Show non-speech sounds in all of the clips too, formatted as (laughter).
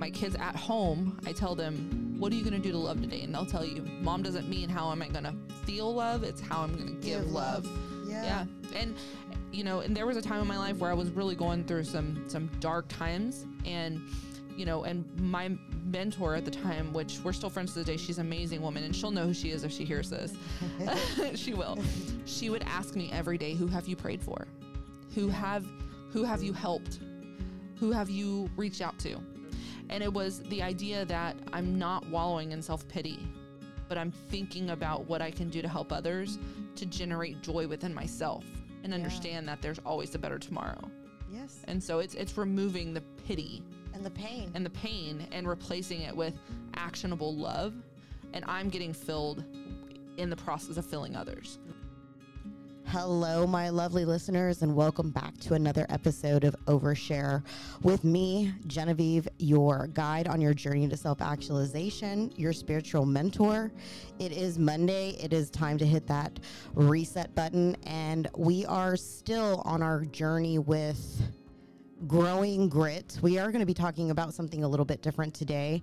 my kids at home, I tell them, "What are you going to do to love today?" And they'll tell you, "Mom doesn't mean how am I going to feel love; it's how I'm going to give, Give love." love. Yeah. yeah, and you know, and there was a time in my life where I was really going through some some dark times, and you know, and my mentor at the time, which we're still friends to this day, she's an amazing woman, and she'll know who she is if she hears this. (laughs) (laughs) she will. She would ask me every day, "Who have you prayed for? Who have who have you helped? Who have you reached out to?" And it was the idea that I'm not wallowing in self pity, but I'm thinking about what I can do to help others to generate joy within myself and Yeah. understand that there's always a better tomorrow. Yes. And so it's it's removing the pity And the pain. and the pain and replacing it with actionable love and I'm getting filled in the process of filling others. Hello, my lovely listeners, and welcome back to another episode of Overshare with me, Genevieve, your guide on your journey to self actualization, your spiritual mentor. It is Monday. It is time to hit that reset button, and we are still on our journey with growing grit. We are going to be talking about something a little bit different today.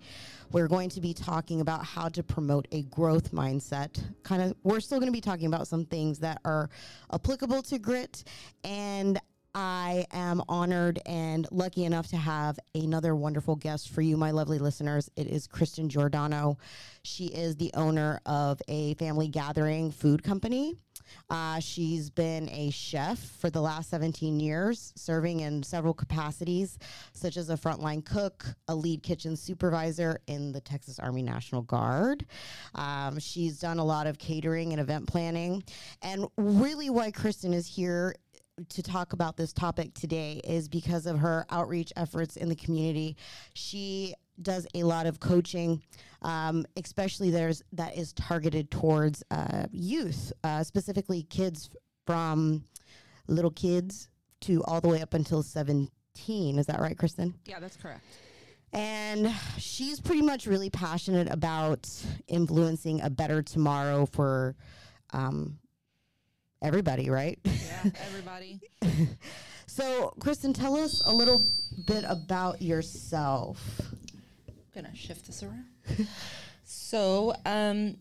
We're going to be talking about how to promote a growth mindset. Kind of, we're still going to be talking about some things that are applicable to grit. And I am honored and lucky enough to have another wonderful guest for you, my lovely listeners. It is Kristen Giordano. She is the owner of a family gathering food company. Uh, she's been a chef for the last 17 years, serving in several capacities, such as a frontline cook, a lead kitchen supervisor in the Texas Army National Guard. Um, she's done a lot of catering and event planning. And really, why Kristen is here to talk about this topic today is because of her outreach efforts in the community. She does a lot of coaching, um, especially there's that is targeted towards uh, youth, uh, specifically kids from little kids to all the way up until 17. Is that right, Kristen? Yeah, that's correct. And she's pretty much really passionate about influencing a better tomorrow for um, everybody, right? Yeah, (laughs) everybody. So, Kristen, tell us a little bit about yourself. Gonna shift this around. so, um,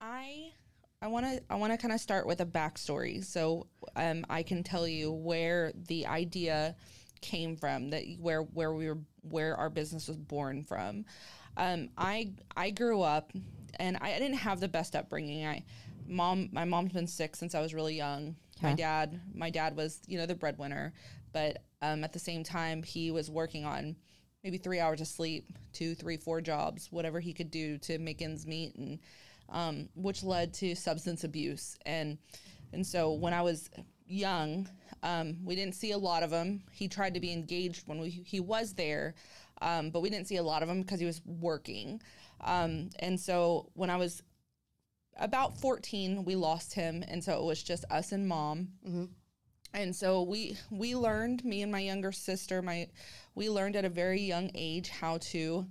I I want to I want to kind of start with a backstory, so um, I can tell you where the idea came from, that where where we were where our business was born from. Um, I I grew up, and I didn't have the best upbringing. I mom my mom's been sick since I was really young. My dad my dad was you know the breadwinner, but um, at the same time he was working on maybe three hours of sleep, two, three, four jobs, whatever he could do to make ends meet, and um, which led to substance abuse. And and so when I was young, um, we didn't see a lot of him. He tried to be engaged when we, he was there, um, but we didn't see a lot of him because he was working. Um, and so when I was about 14, we lost him, and so it was just us and mom and so we we learned me and my younger sister my we learned at a very young age how to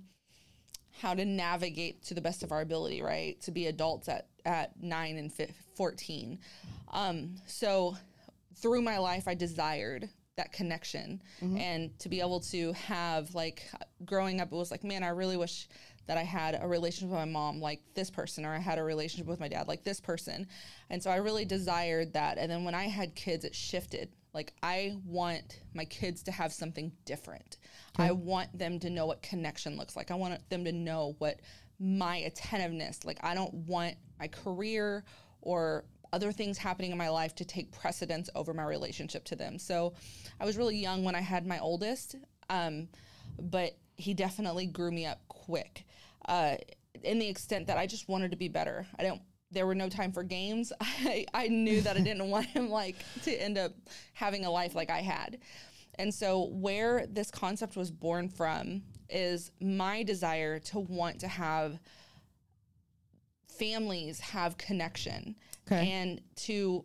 how to navigate to the best of our ability right? To be adults at at 9 and fif- 14 um so through my life i desired that connection and to be able to have like growing up it was like man i really wish that i had a relationship with my mom like this person or i had a relationship with my dad like this person. And so i really desired that. And then when i had kids it shifted like i want my kids to have something different i want them to know what connection looks like i want them to know what my attentiveness like i don't want my career or other things happening in my life to take precedence over my relationship to them. So I was really young when I had my oldest, um, but he definitely grew me up quick uh, in the extent that I just wanted to be better. I don't. There were no time for games. (laughs) I, I knew that I didn't want him like to end up having a life like I had. And so where this concept was born from is my desire to want to have families have connection Okay. and to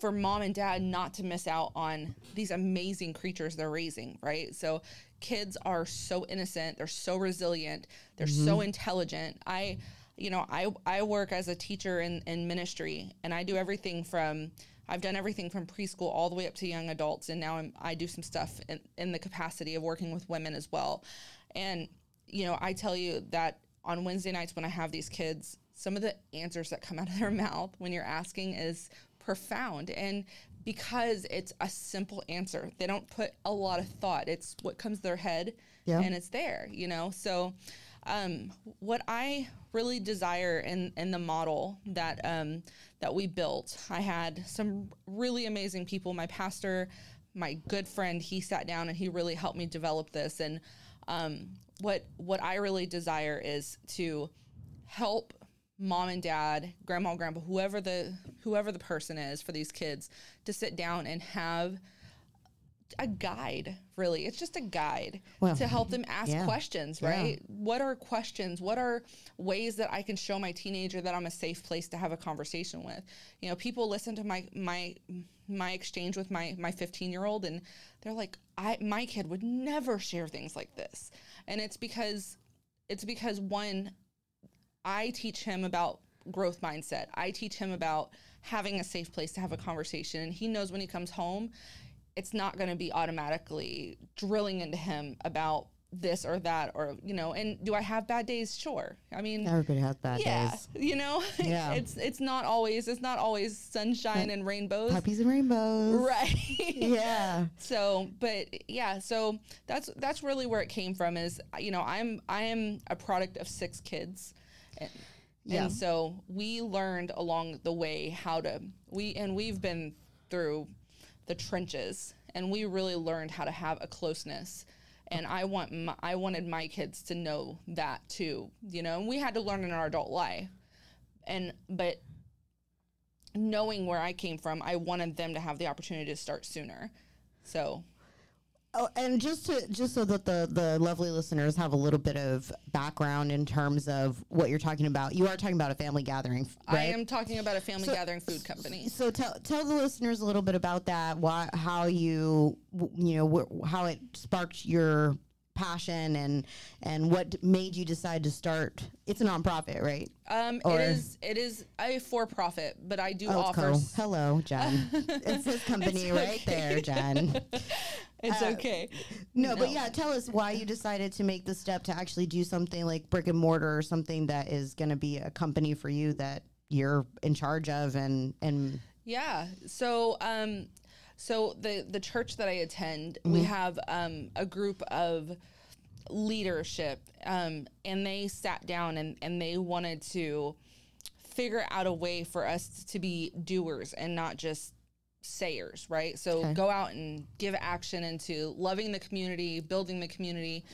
for mom and dad not to miss out on these amazing creatures they're raising right so kids are so innocent they're so resilient they're so mm-hmm. intelligent i you know i i work as a teacher in in ministry and i do everything from I've done everything from preschool all the way up to young adults, and now I'm, I do some stuff in, in the capacity of working with women as well. And you know, I tell you that on Wednesday nights when I have these kids, some of the answers that come out of their (laughs) mouth when you're asking is profound. And because it's a simple answer, they don't put a lot of thought. It's what comes to their head Yeah. and it's there, you know? So, um, what I really desire in, in the model that um, that we built, I had some really amazing people. My pastor, my good friend, he sat down and he really helped me develop this. And um, what what I really desire is to help mom and dad, grandma, grandpa, whoever the whoever the person is for these kids, to sit down and have a guide really it's just a guide Well, to help them ask yeah. questions Yeah. right what are questions what are ways that i can show my teenager that i'm a safe place to have a conversation with you know people listen to my my my exchange with my my 15 year old and they're like i my kid would never share things like this and it's because it's because one I teach him about growth mindset. I teach him about having a safe place to have a conversation. And he knows when he comes home, it's not going to be automatically drilling into him about this or that or, you know, and do I have bad days? Sure. I mean, Everybody has bad yeah, days. (laughs) you know, (laughs) Yeah. it's it's not always it's not always sunshine and rainbows. Puppies and rainbows. Right. (laughs) Yeah. So, but yeah, so that's that's really where it came from. Is you know I'm I am a product of six kids, and, Yeah. and so we learned along the way how to we and we've been through the trenches, and we really learned how to have a closeness. And I want my, I wanted my kids to know that too, you know. And we had to learn in our adult life, and but knowing where I came from, I wanted them to have the opportunity to start sooner. So Oh, and just to just so that the the lovely listeners have a little bit of background in terms of what you're talking about, you are talking about a family gathering, right? I am talking about a family So- gathering food company. So tell tell the listeners a little bit about that. Why, how you, you know, wh- how it sparked your passion and and what made you decide to start. It's a nonprofit, right? Um, Or- it is it is a for profit, but I do Oh, offer. cool. Hello, Jen. it's his (laughs) company It's right there, Jen. (laughs) It's Uh, okay. No, but yeah, tell us why you decided to make the step to actually do something like brick and mortar or something that is going to be a company for you that you're in charge of and and Yeah. So, um, so the the church that I attend, we Mm-hmm. have um, a group of leadership, um, and they sat down and and they wanted to figure out a way for us to be doers and not just sayers, right? So Okay. go out and give action into loving the community, building the community,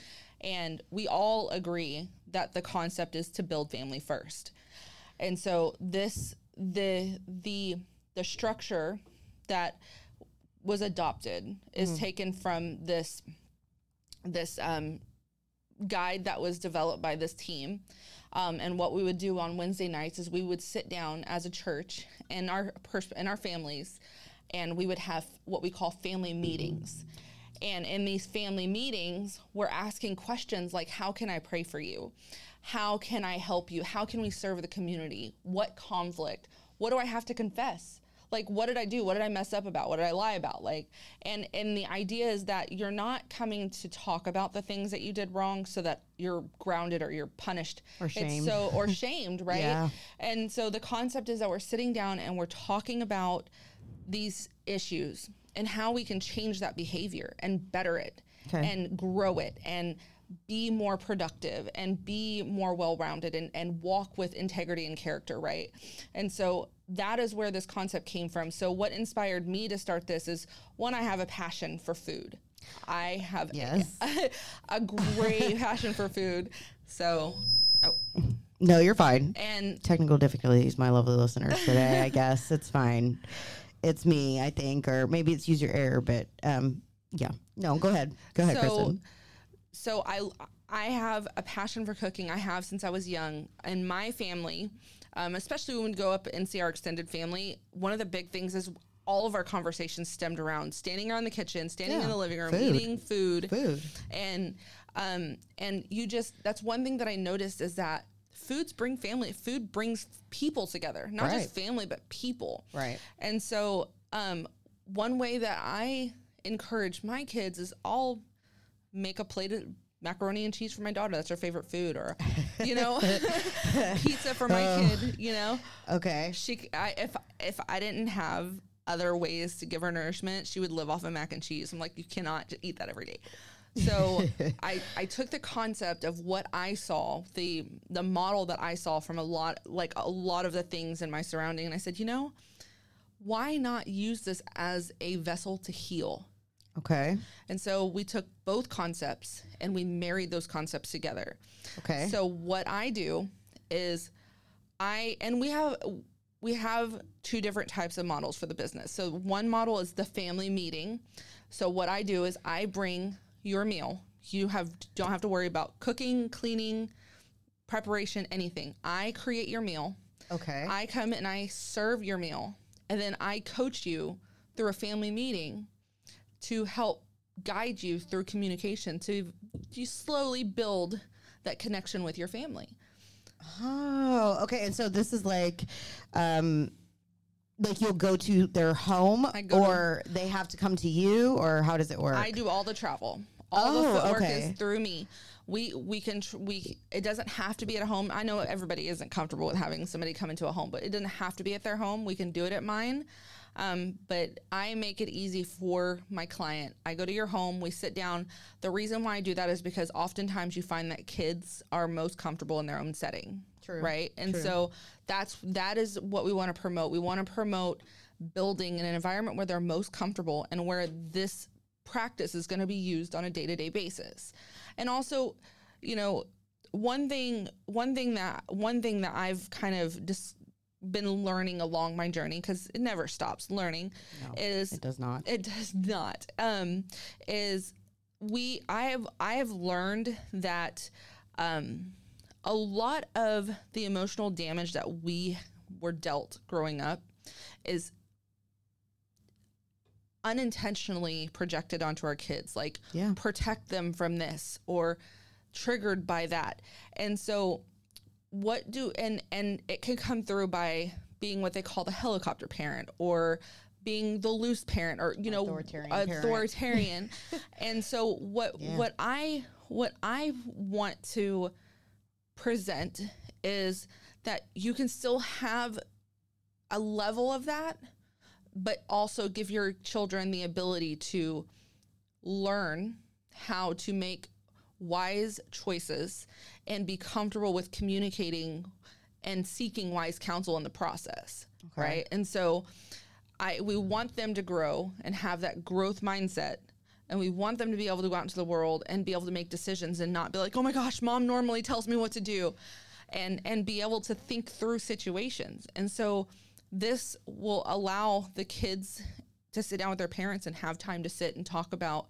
and we all agree that the concept is to build family first. And so this the the the structure that was adopted is taken from this this um, guide that was developed by this team. Um, and what we would do on Wednesday nights is we would sit down as a church and our pers- and our families, and we would have what we call family meetings. And in these family meetings, we're asking questions like, "How can I pray for you? How can I help you? How can we serve the community? What conflict? What do I have to confess?" like what did i do what did i mess up about what did i lie about like and and the idea is that you're not coming to talk about the things that you did wrong so that you're grounded or you're punished Or It's so or (laughs) shamed right Yeah. and so the concept is that we're sitting down and we're talking about these issues and how we can change that behavior and better it Okay. and grow it and be more productive and be more well-rounded and, and walk with integrity and character right and so that is where this concept came from so what inspired me to start this is one i have a passion for food i have Yes. a, (laughs) a great (laughs) passion for food so oh, no, you're fine. and Technical difficulties, my lovely listeners today. I guess it's fine. It's me, I think, or maybe it's user error. But um, yeah, no, go ahead, go ahead, so Kristen. so I I have a passion for cooking. I have since I was young. In my family, um, especially when we go up and see our extended family, one of the big things is all of our conversations stemmed around standing around the kitchen, standing Yeah, in the living room, food. eating food, Food. and um and you just that's one thing that I noticed is that foods bring family. Food brings people together, not Right. just family, but people. Right. And so, um, one way that I encourage my kids is I'll make a plate of macaroni and cheese for my daughter. That's her favorite food, or (laughs) you know, (laughs) pizza for my Oh. kid. You know, Okay. she I, if if I didn't have other ways to give her nourishment, she would live off of mac and cheese. I'm like, you cannot eat that every day. So (laughs) I I took the concept of what I saw, the the model that I saw from a lot like a lot of the things in my surrounding, and I said, you know, why not use this as a vessel to heal? Okay. And so we took both concepts and we married those concepts together. Okay. So what I do is I and we have we have two different types of models for the business. So one model is the family meeting. So what I do is I bring your meal. You have don't have to worry about cooking, cleaning, preparation, anything. I create your meal. okay. I come and I serve your meal, and then I coach you through a family meeting to help guide you through communication to you slowly build that connection with your family. oh, okay. And so this is like, um, like you'll go to their home, go to- or they have to come to you, or how does it work? I do all the travel. All Oh, the footwork okay. is through me. We we can tr- we it doesn't have to be at a home. I know everybody isn't comfortable with having somebody come into a home, but it doesn't have to be at their home. We can do it at mine. Um, but I make it easy for my client. I go to your home, we sit down. The reason why I do that is because oftentimes you find that kids are most comfortable in their own setting. True. Right. And True. so that's that is what we want to promote. We want to promote building in an environment where they're most comfortable and where this practice is going to be used on a day-to-day basis. And also, you know, one thing one thing that one thing that I've kind of just been learning along my journey cuz it never stops learning is it does not. it does not. Um, is we I have I have learned that um, a lot of the emotional damage that we were dealt growing up is unintentionally projected onto our kids like Yeah. protect them from this or triggered by that and so what do and and it can come through by being what they call the helicopter parent or being the loose parent or you know Authoritarian authoritarian (laughs) and so what Yeah. what i what i want to present is that you can still have a level of that but also give your children the ability to learn how to make wise choices and be comfortable with communicating and seeking wise counsel in the process Okay. right and so i we want them to grow and have that growth mindset and we want them to be able to go out into the world and be able to make decisions and not be like oh my gosh mom normally tells me what to do and and be able to think through situations and so this will allow the kids to sit down with their parents and have time to sit and talk about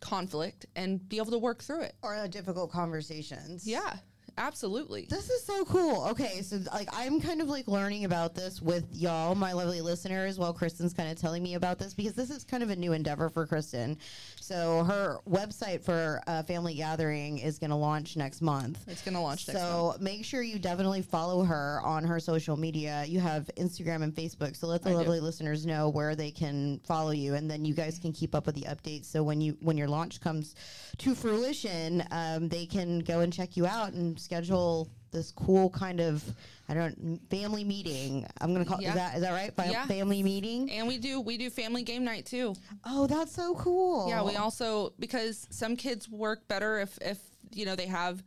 conflict and be able to work through it. Or difficult conversations. Yeah, absolutely. This is so cool. Okay, so like I'm kind of like learning about this with y'all, my lovely listeners, while Kristen's kind of telling me about this because this is kind of a new endeavor for Kristen. So her website for uh, family gathering is going to launch next month. It's going to launch next month. so make sure you definitely follow her on her social media. You have Instagram and Facebook. So let the I do. lovely listeners know where they can follow you, and then you guys can keep up with the updates. So when you when your launch comes to fruition, um, they can go and check you out and schedule this cool kind of I don't family meeting. I'm gonna call Yeah. is that is that right? Fa- Yeah. Family meeting. And we do we do family game night too. Oh, that's so cool. Yeah, we also because some kids work better if if you know they have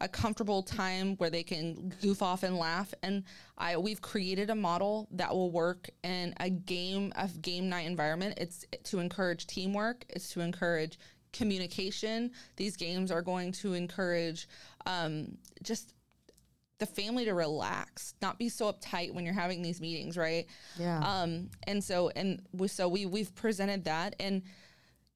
a comfortable time where they can goof off and laugh and I we've created a model that will work in a game a game night environment. It's to encourage teamwork, it's to encourage communication. These games are going to encourage um, just the family to relax, not be so uptight when you're having these meetings, right? Yeah. Um, and so and we, so we we've presented that and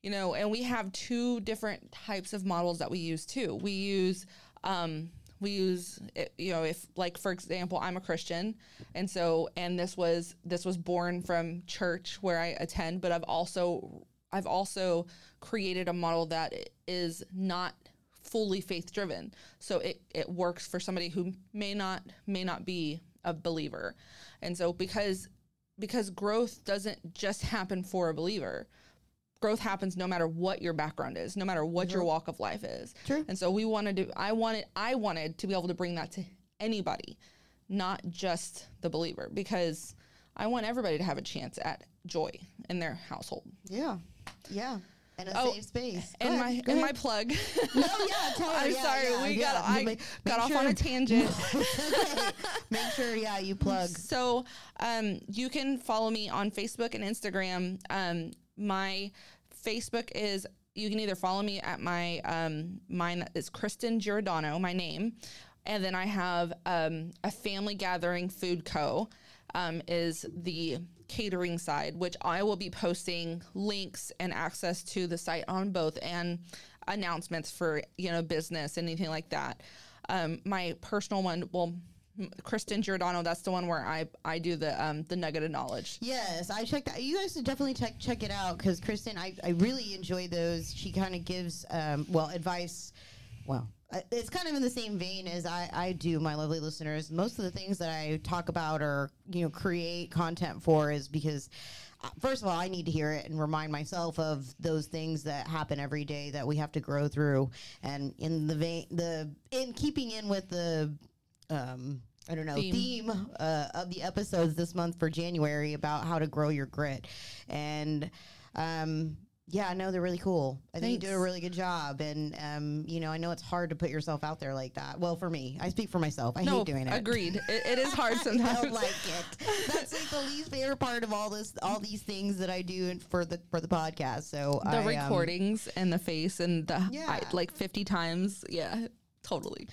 you know, and we have two different types of models that we use too. We use um we use you know if like for example i'm a christian and so and this was this was born from church where i attend but i've also i've also created a model that is not fully faith driven so it it works for somebody who may not may not be a believer and so because because growth doesn't just happen for a believer growth happens no matter what your background is, no matter what your mm-hmm. walk of life is. True. And so we wanted to I wanted I wanted to be able to bring that to anybody, not just the believer because I want everybody to have a chance at joy in their household. Yeah. Yeah. And a Oh, safe space. Go And ahead, my and my plug. No, (laughs) yeah, tell (laughs) her, I'm yeah, sorry, yeah, we yeah. got I Make- got make off on a tangent. (laughs) Make sure, yeah, you plug. So um, you can follow me on Facebook and Instagram. Um, my Facebook is you can either follow me at my um, mine is Kristen Giordano, my name, and then I have um, a family gathering food co. Um, is the catering side, which I will be posting links and access to the site on both and announcements for you know business anything like that. Um, my personal one, well, Kristen Giordano. That's the one where I I do the um the nugget of knowledge. Yes, I checked that. You guys should definitely check check it out because Kristen, I, I really enjoy those. She kind of gives um, well advice. Well, it's kind of in the same vein as I, I do, my lovely listeners. Most of the things that I talk about or you know create content for is because. uh, First of all, I need to hear it and remind myself of those things that happen every day that we have to grow through. And in the vein, the in keeping in with the um, I don't know Theme. theme, uh, of the episodes this month for January about how to grow your grit, and um, yeah, no, they're really cool. I think you do a really good job, and um, you know, I know it's hard to put yourself out there like that. Well, for me, I speak for myself. I hate doing it. agreed. (laughs) It, it is hard sometimes. I don't like it. That's like the least favorite part of all this, all these things that I do for the for the podcast. So the I, um, recordings and the face and the Yeah. I, like fifty times. Yeah, totally.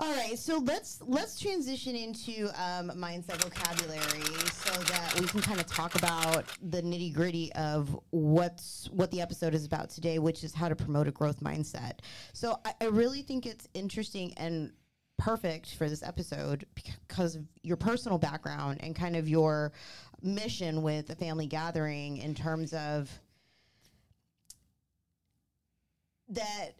All right, so let's let's transition into um, mindset vocabulary so that we can kind of talk about the nitty gritty of what's what the episode is about today, which is how to promote a growth mindset. So I, I really think it's interesting and perfect for this episode because of your personal background and kind of your mission with the family gathering in terms of that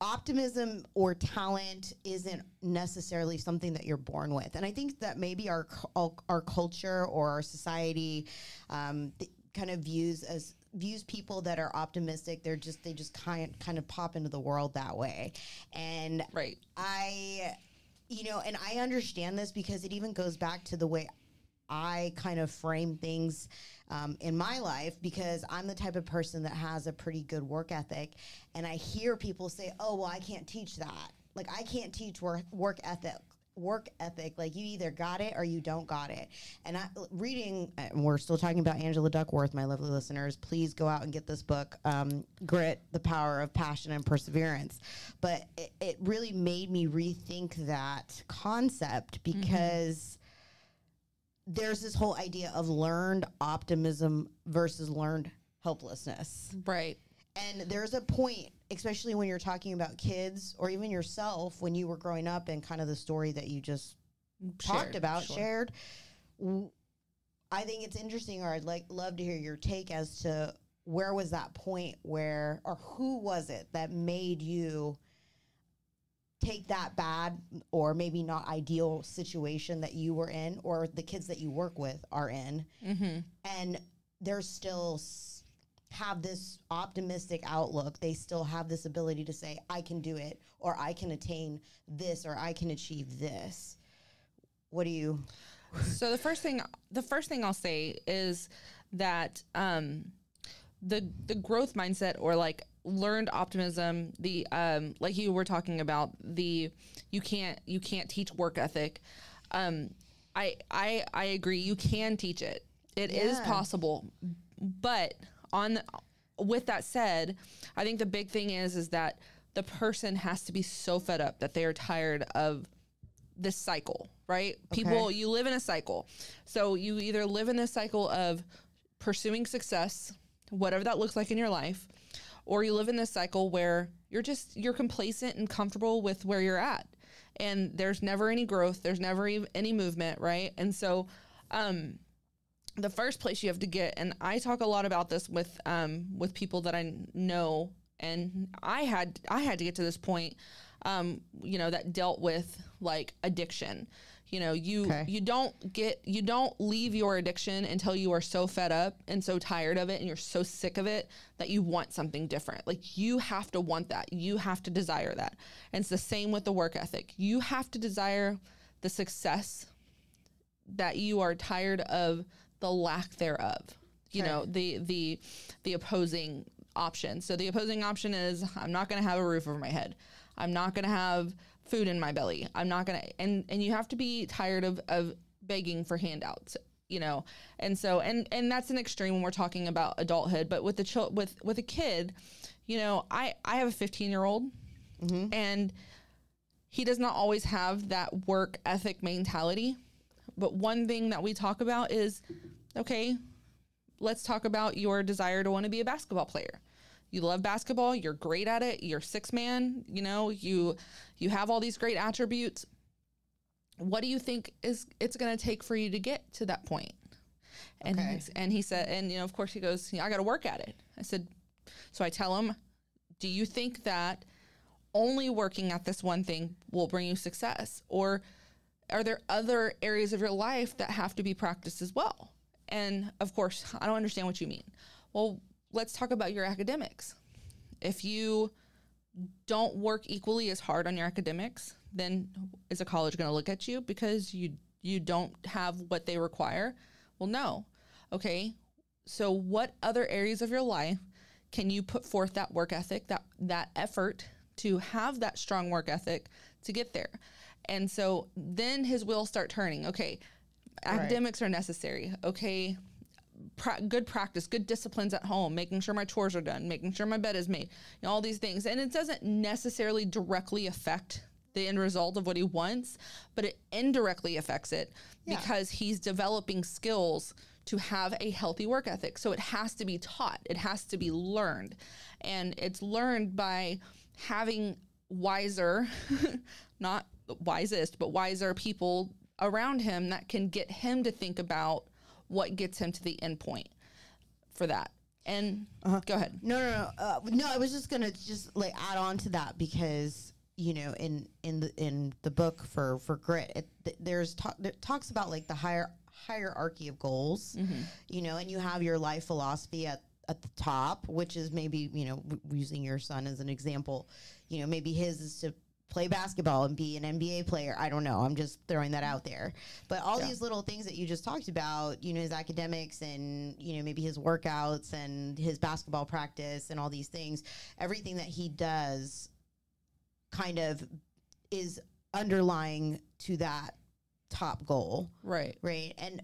optimism or talent isn't necessarily something that you're born with. And i think that maybe our our, culture or our society um, kind of views as views people that are optimistic. They're just they just kind kind of pop into the world that way. And Right. I, you know, and I understand this because it even goes back to the way I kind of frame things um, in my life because I'm the type of person that has a pretty good work ethic. And I hear people say, oh, well, I can't teach that. Like, I can't teach work, work ethic. Work ethic, like you either got it or you don't got it. And I reading, and we're still talking about Angela Duckworth, my lovely listeners. Please go out and get this book, um, Grit: The Power of Passion and Perseverance. But it, it really made me rethink that concept because there's this whole idea of learned optimism versus learned helplessness. Right. And there's a point, especially when you're talking about kids or even yourself when you were growing up and kind of the story that you just talked about, sure. shared. I think it's interesting, or I'd like love to hear your take as to where was that point where, or who was it that made you take that bad or maybe not ideal situation that you were in, or the kids that you work with are in, Mm-hmm. and they're still s- have this optimistic outlook. They still have this ability to say i can do it or i can attain this or i can achieve this. What do you So the first thing the first thing I'll say is that um the the growth mindset or like learned optimism, the um like you were talking about, the you can't you can't teach work ethic. Um I I I agree you can teach it. It is Yeah. possible. But on with that said, I think the big thing is is that the person has to be so fed up that they are tired of this cycle, right? People, you live in a cycle. So you either live in this cycle of pursuing success, whatever that looks like in your life, or you live in this cycle where you're just you're complacent and comfortable with where you're at. And there's never any growth, there's never any movement, right? And so um the first place you have to get and I talk a lot about this with um with people that I know and I had I had to get to this point um you know that dealt with like addiction You know, you Okay. you don't get you don't leave your addiction until you are so fed up and so tired of it and you're so sick of it that you want something different. Like you have to want that. You have to desire that. And it's the same with the work ethic. You have to desire the success that you are tired of the lack thereof. You Okay. know, the the the opposing option. So the opposing option is I'm not going to have a roof over my head. I'm not going to have food in my belly. I'm not going to and and you have to be tired of of begging for handouts, you know. And so and and that's an extreme when we're talking about adulthood, but with the child with with a kid, you know, I I have a 15-year-old mm-hmm. and he does not always have that work ethic mentality. But one thing that we talk about is okay, let's talk about your desire to want to be a basketball player. You love basketball, you're great at it, you're six man, you know, you you have all these great attributes. What do you think is it's going to take for you to get to that point? And Okay. he's- and he said and you know of course he goes, yeah, I got to work at it. I said so I tell him, do you think that only working at this one thing will bring you success or are there other areas of your life that have to be practiced as well and of course i don't understand what you mean well let's talk about your academics. If you don't work equally as hard on your academics then is a college going to look at you because you you don't have what they require? Well no. Okay so what other areas of your life can you put forth that work ethic that that effort to have that strong work ethic to get there? And so then his wheels start turning. Okay academics are necessary. Okay pra- good practice good disciplines at home making sure my chores are done making sure my bed is made you know, all these things. And it doesn't necessarily directly affect the end result of what he wants but it indirectly affects it Yeah. because he's developing skills to have a healthy work ethic. So it has to be taught. It has to be learned. And it's learned by having wiser (laughs) not wisest but wiser people around him that can get him to think about what gets him to the end point for that. And go ahead. No, no, no. Uh, no, I was just gonna just like add on to that because you know in in the in the book for for grit, it, th- there's talk it talks about like the higher hierarchy of goals, you know, and you have your life philosophy at at the top, which is maybe you know w- using your son as an example, you know, maybe his is to play basketball and be an NBA player. I don't know. I'm just throwing that out there. But all Yeah. these little things that you just talked about, you know, his academics and, you know, maybe his workouts and his basketball practice and all these things, everything that he does kind of is underlying to that top goal right right and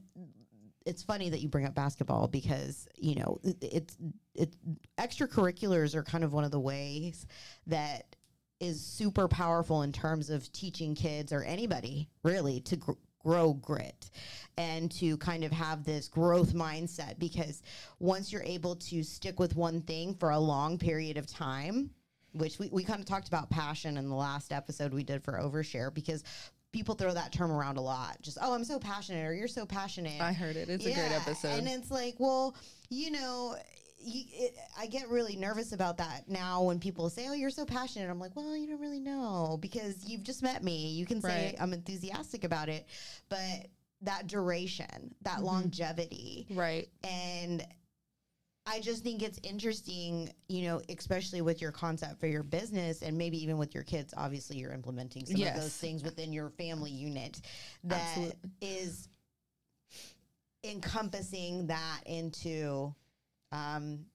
it's funny that you bring up basketball because you know it, it's it extracurriculars are kind of one of the ways that is super powerful in terms of teaching kids or anybody really to gr- grow grit and to kind of have this growth mindset because once you're able to stick with one thing for a long period of time which we, we kind of talked about passion in the last episode we did for overshare because people throw that term around a lot. Just oh i'm so passionate or you're so passionate. I heard it. It's a great episode. And it's like, well, you know, you, it, I get really nervous about that now when people say, "Oh, you're so passionate." I'm like, "Well, you don't really know because you've just met me. You can say Right. I'm enthusiastic about it, but that duration, that Mm-hmm. longevity, right and I just think it's interesting, you know, especially with your concept for your business and maybe even with your kids. Obviously, you're implementing some of those things within your family unit that is Absolutely. encompassing that into um,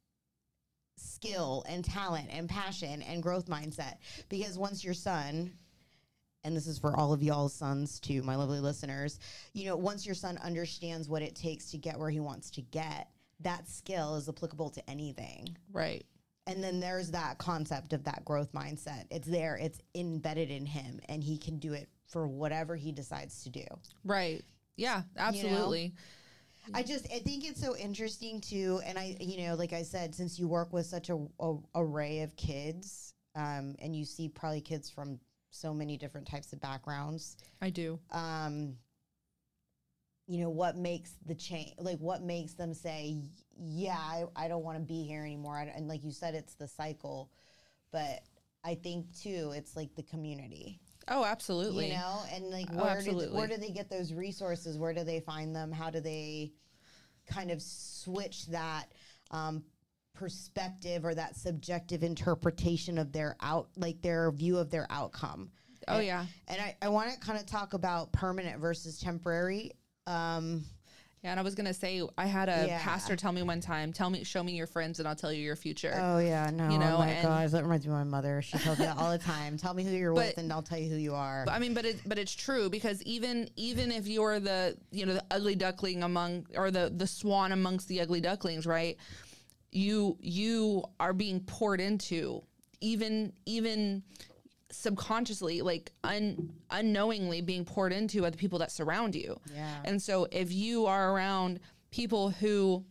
skill and talent and passion and growth mindset. Because once your son, and this is for all of y'all's sons too, my lovely listeners, you know, once your son understands what it takes to get where he wants to get, that skill is applicable to anything. right And then there's that concept of that growth mindset. It's there, it's embedded in him, and he can do it for whatever he decides to do. right yeah absolutely I just I think it's so interesting too, and I you know like I said, since you work with such a, a array of kids, um, and you see probably kids from so many different types of backgrounds, i do um, you know what makes the change, like what makes them say, yeah, I, I don't want to be here anymore, I, and like you said, it's the cycle, but I think too, it's like the community. Oh, absolutely. You know, and like Oh, where did, where do they get those resources? Where do they find them? How do they kind of switch that um, perspective or that subjective interpretation of their out, like their view of their outcome? Oh, And- yeah. And I, I want to kind of talk about permanent versus temporary. Um, Yeah, and I was gonna say I had a Yeah. pastor tell me one time, tell me, show me your friends, and I'll tell you your future. oh yeah, no, You oh know, oh my and- gosh, that reminds me of my mother. She tells me that all the time. Tell me who you're with, and I'll tell you who you are. But I mean, but it, but it's true because even even if you're the you know the ugly duckling among or the the swan amongst the ugly ducklings, right? You you are being poured into even even subconsciously like un, unknowingly being poured into by the people that surround you. Yeah. And so if you are around people who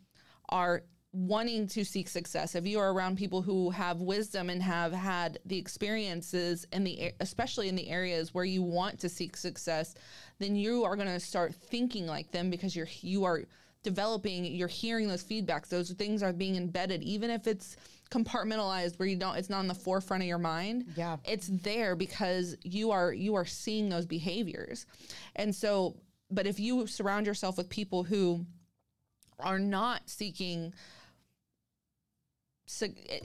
are wanting to seek success, if you are around people who have wisdom and have had the experiences and the especially in the areas where you want to seek success, then you are going to start thinking like them because you're you are developing, you're hearing those feedbacks. Those things are being embedded even if it's compartmentalized where you don't it's not in the forefront of your mind Yeah. it's there because you are you are seeing those behaviors and so but if you surround yourself with people who are not seeking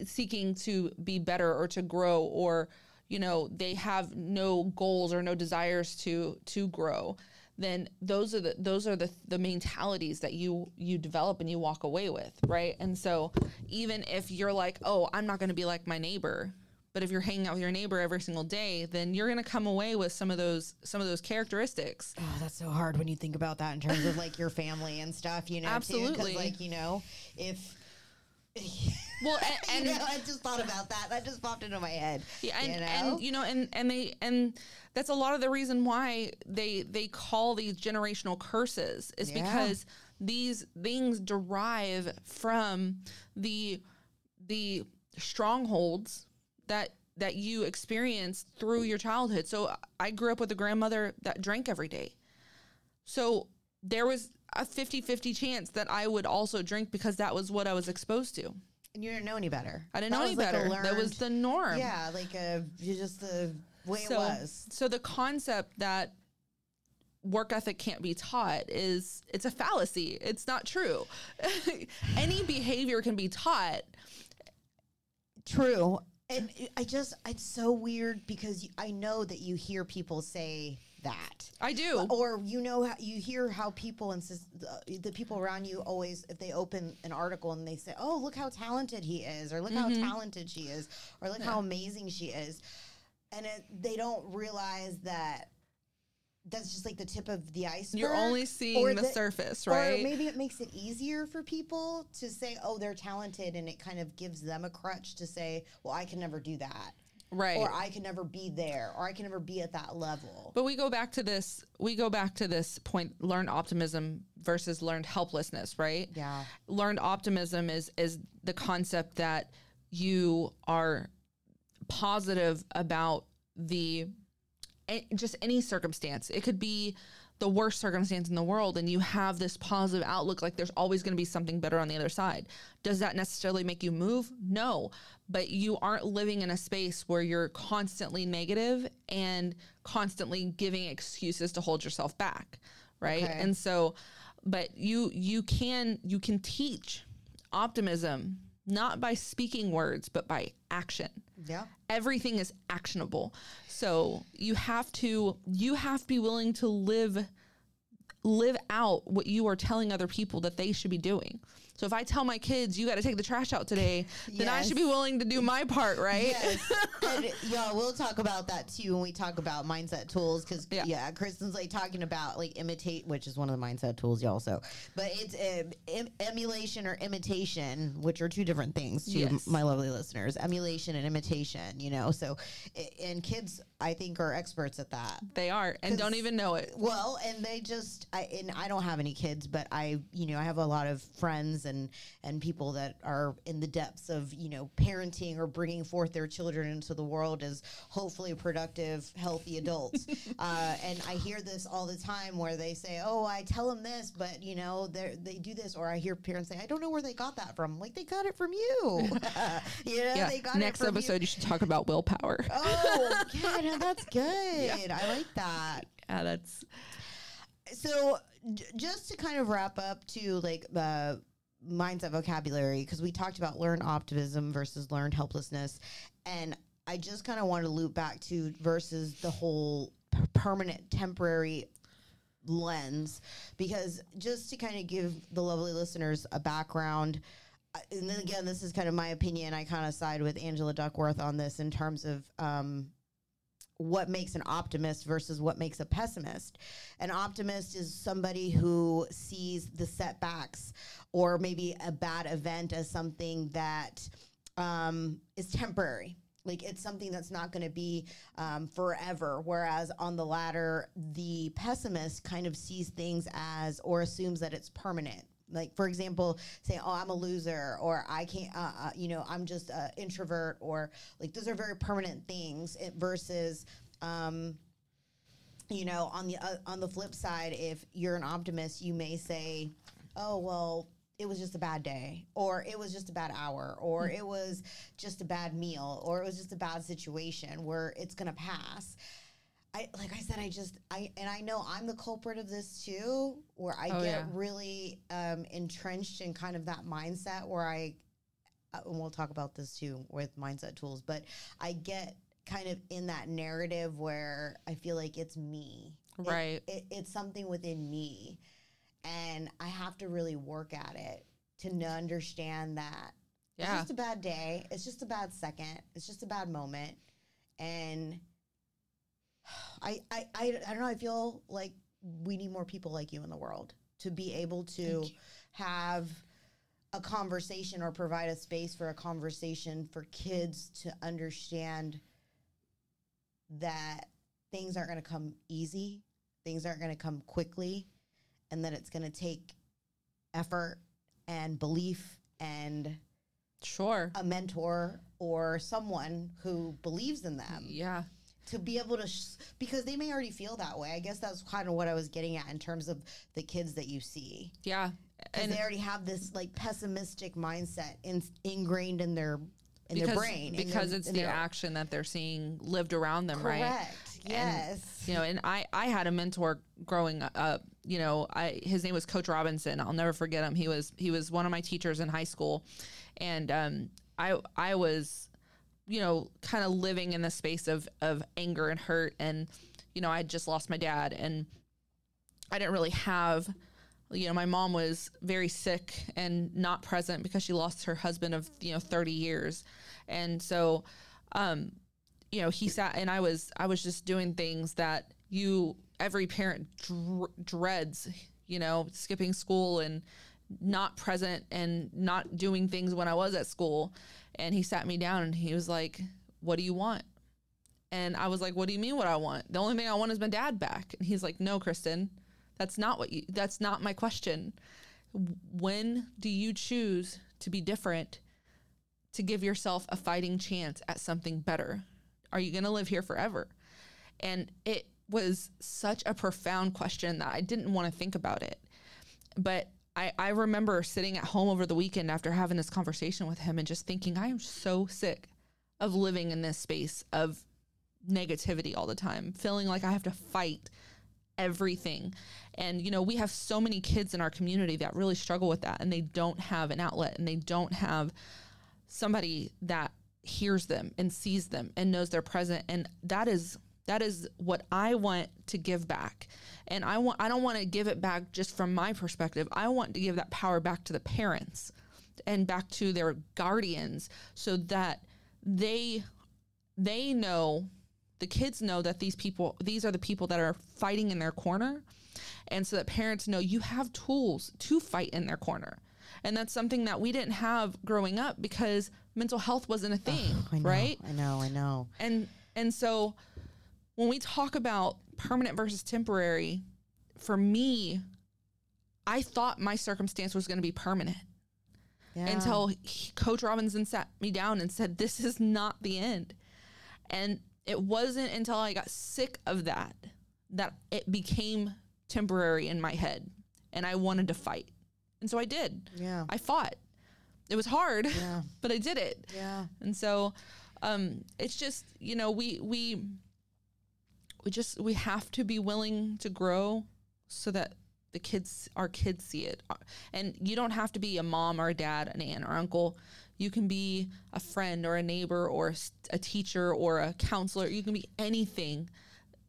seeking to be better or to grow or you know they have no goals or no desires to to grow then those are the those are the the mentalities that you you develop and you walk away with right and so even if you're like oh i'm not going to be like my neighbor but if you're hanging out with your neighbor every single day then you're going to come away with some of those some of those characteristics Oh, that's so hard when you think about that in terms of like your family and stuff, you know. Absolutely. Because, like, you know, if. (laughs) well and, (laughs) you know, I just thought about that. That just popped into my head. Yeah, and you know? and you know, and and they and that's a lot of the reason why they they call these generational curses is Yeah. because these things derive from the the strongholds that that you experienced through your childhood. So I grew up with a grandmother that drank every day. So there was a 50-50 chance that I would also drink because that was what I was exposed to. and you didn't know any better. I didn't That know any like better. that was the norm. Yeah, like a you just the way so, it was. So the concept that work ethic can't be taught is it's a fallacy. It's not true. (laughs) Any behavior can be taught. True. And I just, it's so weird because I know that you hear people say that. I do. Or you know how you hear how people and uh, the people around you always if they open an article and they say, "Oh, look how talented he is," or "Look how talented she is," or "Look how amazing she is," and it, they don't realize that that's just like the tip of the iceberg. You're only seeing Or the that- surface, Or right? maybe it makes it easier for people to say, "Oh, they're talented," and it kind of gives them a crutch to say, "Well, I can never do that." Right. Or I can never be there, or I can never be at that level. But we go back to this. We go back to this point: learned optimism versus learned helplessness, right? Yeah. Learned optimism is is the concept that you are positive about the eh, just any circumstance. It could be the worst circumstance in the world, and you have this positive outlook, like there's always going to be something better on the other side. Does that necessarily make you move? No, but you aren't living in a space where you're constantly negative and constantly giving excuses to hold yourself back, right? Okay. And so, but you you can you can teach optimism not by speaking words, but by action Yeah. Everything is actionable. So you have to you have to be willing to live live out what you are telling other people that they should be doing so if i tell my kids you got to take the trash out today then i should be willing to do my part right Yes. (laughs) and yeah, we'll talk about that too when we talk about mindset tools because Yeah. yeah. Kristen's like talking about like imitate, which is one of the mindset tools, y'all. So, but it's um, em- emulation or imitation, which are two different things to Yes. my lovely listeners. Emulation and imitation, you know. So, and kids, I think, are experts at that. they are and don't even know it Well, and they just, I and I don't have any kids, but I, you know, I have a lot of friends and and people that are in the depths of you know parenting or bringing forth their children into the world as hopefully productive, healthy adults. (laughs) uh, and I hear this all the time where they say, "Oh, I tell them this, but you know they they do this," or I hear parents say, "I don't know where they got that from." Like they got it from you. (laughs) you know, yeah. they got Next it from episode, You. you. should talk about willpower. Oh, yeah, (laughs) no, that's (laughs) good. I like that. yeah, that's so j- just to kind of wrap up to like the mindset vocabulary because we talked about learned optimism versus learned helplessness and i just kind of want to loop back to versus the whole p- permanent temporary lens because just to kind of give the lovely listeners a background uh, and then again this is kind of my opinion i kind of side with angela duckworth on this in terms of um, what makes an optimist versus what makes a pessimist. An optimist is somebody who sees the setbacks or maybe a bad event as something that um, is temporary. Like it's something that's not going to be um, forever. Whereas on the latter, the pessimist kind of sees things as or assumes that it's permanent like for example say oh i'm a loser or i can't uh, uh, you know i'm just an introvert or like those are very permanent things it, versus um, you know on the uh, on the flip side if you're an optimist you may say oh well it was just a bad day or it was just a bad hour or it was just a bad meal or it was just a bad situation where it's going to pass I like I said, I just I and I know I'm the culprit of this too, where I Oh, get yeah. really um, entrenched in kind of that mindset where I, uh, and we'll talk about this too with mindset tools, but I get kind of in that narrative where I feel like it's me, Right. It, it's something within me, and I have to really work at it to n- understand that it's just a bad day. It's just a bad second. It's just a bad moment. And I, I, I, I don't know. I feel like we need more people like you in the world to be able to have a conversation or provide a space for a conversation for kids to understand that things aren't going to come easy, things aren't going to come quickly, and that it's going to take effort and belief and Sure. a mentor or someone who believes in them Yeah. To be able to sh- because they may already feel that way. I guess that's kind of what I was getting at in terms of the kids that you see. Yeah. And they already have this like pessimistic mindset in, ingrained in their in because, their brain because their- it's the their- action that they're seeing lived around them, right? correct. Yes. you know and i i had a mentor growing up you know i his name was coach robinson i'll never forget him he was he was one of my teachers in high school and um i i was you know kind of living in the space of of anger and hurt and you know i had just lost my dad and i didn't really have you know my mom was very sick and not present because she lost her husband of you know 30 years. And so um you know he sat and i was i was just doing things that you every parent dr- dreads you know skipping school and not present and not doing things when i was at school and he sat me down and he was like what do you want? And i was like what do you mean what i want? The only thing i want is my dad back. And he's like no kristen that's not what you that's not my question. When do you choose to be different to give yourself a fighting chance at something better? Are you going to live here forever? And it was such a profound question that i didn't want to think about it. But I, I remember sitting at home over the weekend after having this conversation with him and just thinking i am so sick of living in this space of negativity all the time feeling like i have to fight everything. And, you know, we have so many kids in our community that really struggle with that and they don't have an outlet and they don't have somebody that hears them and sees them and knows they're present. And that is that is what I want to give back. And I want I don't want to give it back just from my perspective. I want to give that power back to the parents and back to their guardians so that they they know the kids know that these people these are the people that are fighting in their corner and so that parents know you have tools to fight in their corner and that's something that we didn't have growing up because mental health wasn't a thing (sighs) I know, right I know, I know. and and so when we talk about permanent versus temporary for me i thought my circumstance was going to be permanent Yeah. until he, Coach Robinson sat me down and said, This is not the end. And it wasn't until I got sick of that that it became temporary in my head and I wanted to fight. And so I did. Yeah. I fought. It was hard, Yeah. (laughs) but I did it. Yeah. And so um it's just, you know, we we we just we have to be willing to grow so that the kids our kids see it. Uh, and you don't have to be a mom or a dad, an aunt or uncle. You can be a friend or a neighbor or a teacher or a counselor. You can be anything.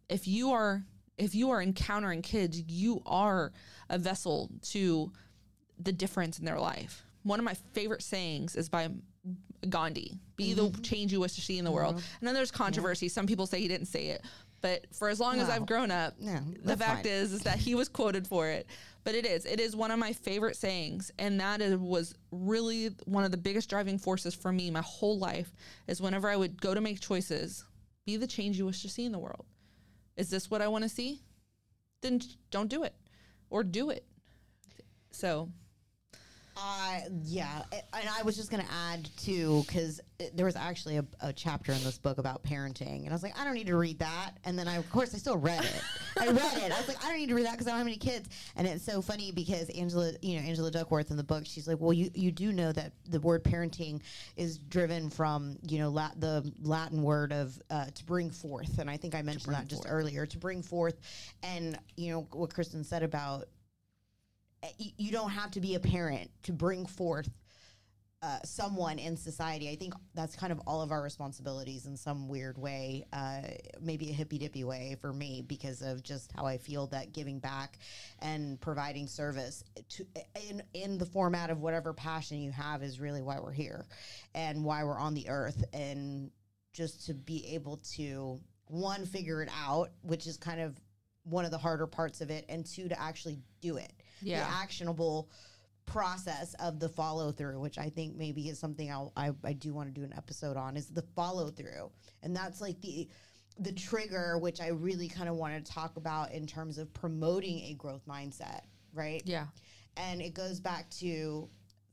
If you are if you are encountering kids, you are a vessel to the difference in their life. One of my favorite sayings is by Gandhi be the mm-hmm. change you wish to see in the world. Mm-hmm. And then there's controversy. Some people say he didn't say it. But for as long as I've grown up, No, the fact fine. is, is that he was quoted for it. But it is. It is one of my favorite sayings. And that is, was really one of the biggest driving forces for me my whole life is whenever I would go to make choices, be the change you wish to see in the world. Is this what I want to see? Then don't do it or do it. So, Uh, yeah, and I was just gonna add too because there was actually a, a chapter in this book about parenting, and I was like, I don't need to read that. And then I, of course, I still read it. I read it. I was like, I don't need to read that because I don't have any kids. And it's so funny because Angela, you know, Angela Duckworth in the book, she's like, well, you you do know that the word parenting is driven from you know lat- the Latin word of uh, to bring forth, and I think I mentioned that just earlier to bring forth, and you know what Kristen said about you don't have to be a parent to bring forth uh, someone in society. I think that's kind of all of our responsibilities in some weird way, uh, maybe a hippy dippy way for me because of just how I feel that giving back and providing service to in in the format of whatever passion you have is really why we're here and why we're on the earth and just to be able to one figure it out, which is kind of one of the harder parts of it, and two to actually do it Yeah. the actionable process of the follow through, which I think maybe is something I'll, I I do want to do an episode on, is the follow through, and that's like the the trigger, which I really kind of want to talk about in terms of promoting a growth mindset, right? yeah. and it goes back to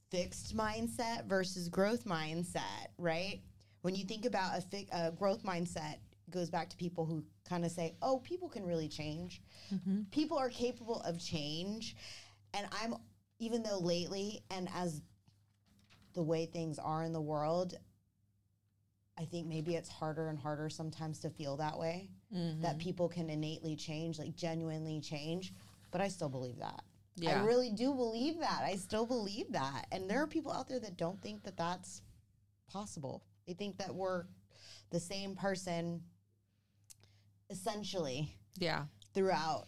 fixed mindset versus growth mindset, right? When you think about a, fi- a growth mindset, goes back to people who kind of say, "Oh, people can really change. Mm-hmm. People are capable of change." And I'm even though lately and as the way things are in the world, I think maybe it's harder and harder sometimes to feel that way that mm-hmm. people can innately change, like genuinely change, but I still believe that. Yeah. I really do believe that. I still believe that. And there are people out there that don't think that that's possible. They think that we're the same person essentially Yeah. throughout,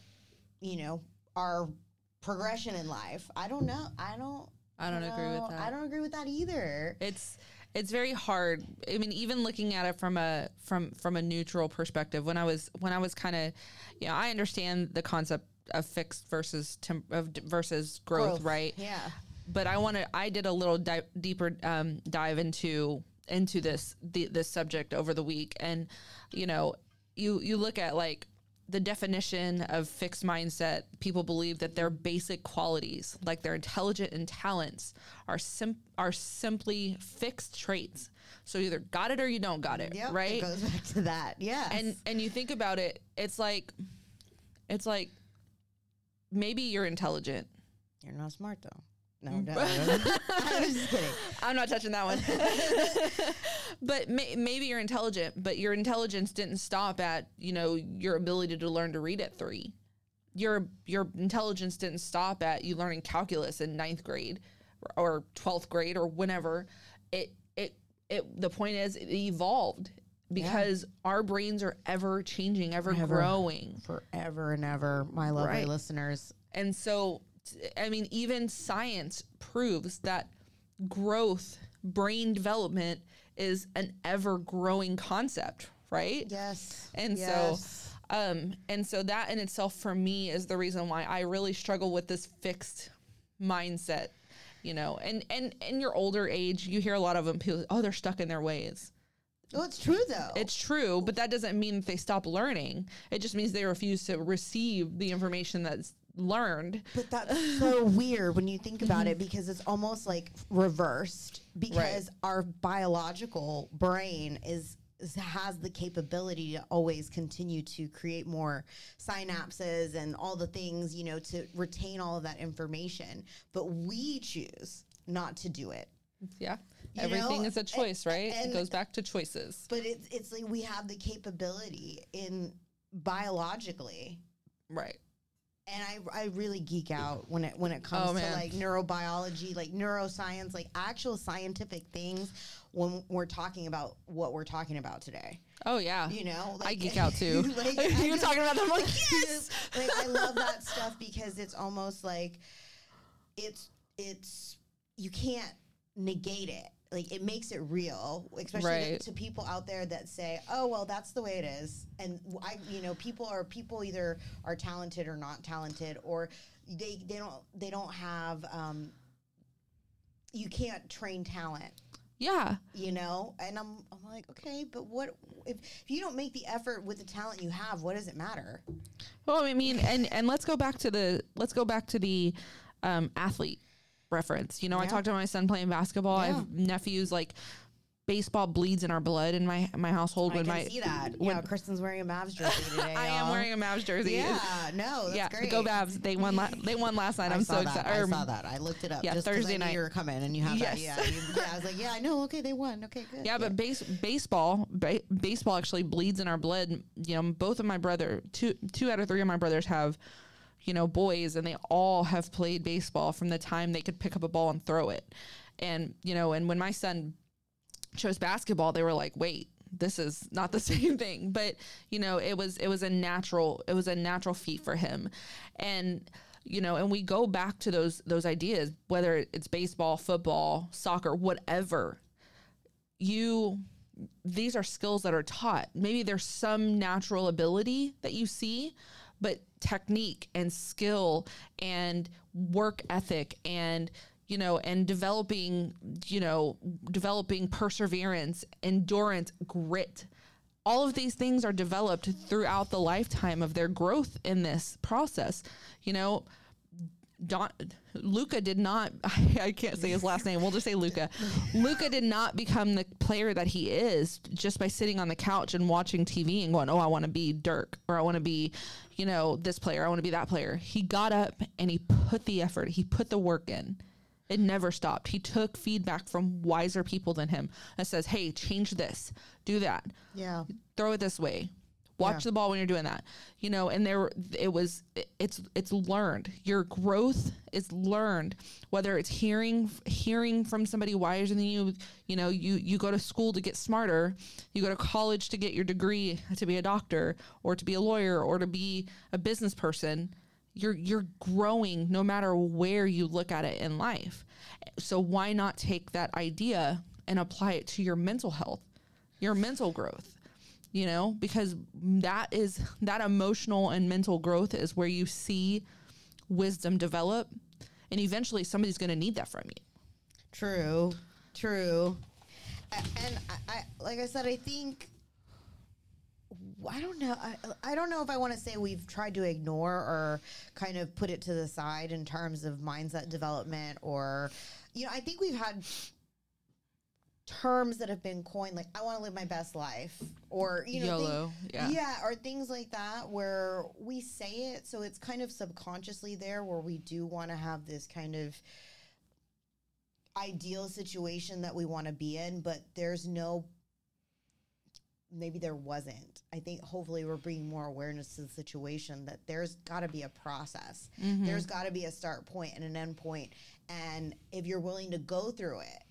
you know, our progression in life. I don't know. I don't I don't agree with that. I don't agree with that either. it's it's very hard i mean even looking at it from a from from a neutral perspective when i was when i was kind of you know i understand the concept of fixed versus temp, of versus growth, right Yeah. but i want to i did a little di- deeper um, dive into into this the, this subject over the week and you know you you look at like the definition of fixed mindset people believe that their basic qualities like their intelligent and talents are sim- are simply fixed traits so you either got it or you don't got it Yep. right It goes back to that. Yeah. and and you think about it it's like it's like maybe you're intelligent you're not smart though. No, no, no. I was just kidding. I'm not touching that one. (laughs) but may, maybe you're intelligent, but your intelligence didn't stop at you know your ability to learn to read at three. Your your intelligence didn't stop at you learning calculus in ninth grade or twelfth grade or whenever. It it it. The point is, it evolved because our brains are ever changing, ever, Ever. growing. Forever and ever, my lovely Right. listeners. And so, I mean, even science proves that growth, brain development is an ever growing concept, right? Yes. And Yes. so, um, and so that in itself for me is the reason why I really struggle with this fixed mindset, you know. And and in your older age, you hear a lot of them. People, oh, they're stuck in their ways. Well, it's true though. It's true, but that doesn't mean that they stop learning. It just means they refuse to receive the information that's learned. But that's (laughs) so weird when you think about it because it's almost like reversed because our biological brain is has the capability to always continue to create more synapses and all the things, you know, to retain all of that information. But we choose not to do it. Yeah. You Everything know, is a choice, right? and- it goes back to choices. But it's it's like we have the capability in biologically Right. And I, I really geek out when it when it comes Oh, to like neurobiology, like neuroscience, like actual scientific things when we're talking about what we're talking about today. Oh yeah. You know, I geek (laughs) out too. like, (laughs) You're just- talking about them like (laughs) yes. like I love that stuff because it's almost like it's it's you can't negate it. Like it makes it real, especially to- Right. to people out there that say, "Oh, well, that's the way it is." And I, you know, people are people either are talented or not talented, or they they don't they don't have. Um, you can't train talent Yeah. you know and i'm i'm like okay but what if, if you don't make the effort with the talent you have what does it matter Well, I mean, and and let's go back to the let's go back to the um, athlete reference. You know, I Yeah. talked to my son playing basketball. I have nephews like baseball bleeds in our blood in my my household. i when can my see that when- yeah kristen's wearing a mavs jersey today (laughs) I am y'all. wearing a Mavs jersey. yeah (laughs) no that's yeah, great go Mavs! They won. La- they won last night. I I'm so excited. I saw that. I looked it up. yeah, Thursday I night. You were coming, and you have that. Yeah, you- yeah. I was like, yeah, I know. Okay, they won. Okay, good. Yeah, but base, baseball, ba- baseball actually bleeds in our blood. You know, both of my brother, two two out of three of my brothers have, you know, boys, and they all have played baseball from the time they could pick up a ball and throw it. And you know, and when my son chose basketball, they were like, "Wait, this is not the (laughs) same thing." But you know, it was it was a natural it was a natural feat for him, and you know, and we go back to those those ideas, whether it's baseball, football, soccer, whatever you these are skills that are taught. Maybe there's some natural ability that you see, but technique and skill and work ethic and you know and developing you know developing perseverance endurance grit. All of these things are developed throughout the lifetime of their growth in this process you know Don Luka did not (laughs) I can't say his last name. We'll just say Luka. Luka did not become the player that he is just by sitting on the couch and watching TV and going, "Oh, I want to be Dirk or I want to be, you know, this player. I want to be that player." He got up and he put the effort. He put the work in. It never stopped. He took feedback from wiser people than him that says, "Hey, change this. Do that. yeah, Throw it this way." Watch Yeah. the ball when you're doing that, you know. And there, it was, it's, it's learned. Your growth is learned. Whether it's hearing, hearing from somebody wiser than you, you know, you you go to school to get smarter, you go to college to get your degree to be a doctor or to be a lawyer or to be a business person. You're you're growing no matter where you look at it in life. So why not take that idea and apply it to your mental health, your mental growth? You know because that is that emotional and mental growth is where you see wisdom develop and eventually somebody's going to need that from you true, true. And I, I, like I said, I think I don't know. I, I don't know if I want to say we've tried to ignore or kind of put it to the side in terms of mindset development, or you know, I think we've had terms that have been coined like I want to live my best life or you know YOLO, yeah. yeah or things like that where we say it so it's kind of subconsciously there where we do want to have this kind of ideal situation that we want to be in but there's no maybe there wasn't i think hopefully we're bringing more awareness to the situation that there's got to be a process Mm-hmm. there's got to be a start point and an end point and if you're willing to go through it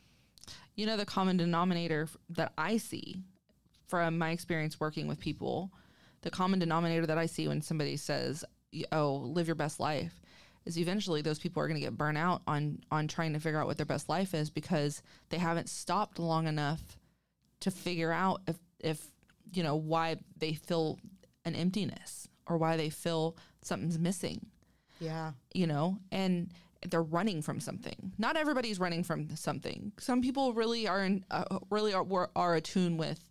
you know the common denominator that i see from my experience working with people the common denominator that i see when somebody says oh live your best life is eventually those people are going to get burnt out on on trying to figure out what their best life is because they haven't stopped long enough to figure out if if you know why they feel an emptiness or why they feel something's missing. Yeah. You know, and they're running from something. Not everybody's running from something. Some people really are in, uh, really are are attuned with,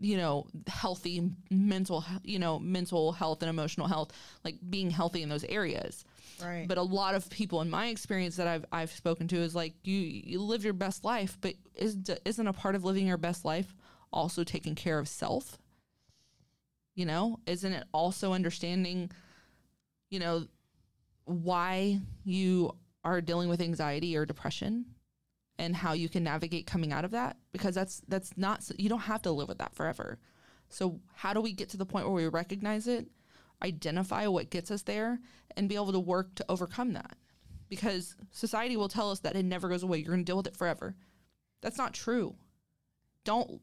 you know, healthy mental, you know, mental health and emotional health, like being healthy in those areas. Right. But a lot of people in my experience that I've I've spoken to is like you you live your best life, but is isn't a part of living your best life also taking care of self? You know, isn't it also understanding, you know, why you are dealing with anxiety or depression and how you can navigate coming out of that because that's that's not you don't have to live with that forever. So how do we get to the point where we recognize it, identify what gets us there and be able to work to overcome that? Because society will tell us that it never goes away. You're going to deal with it forever. That's not true. Don't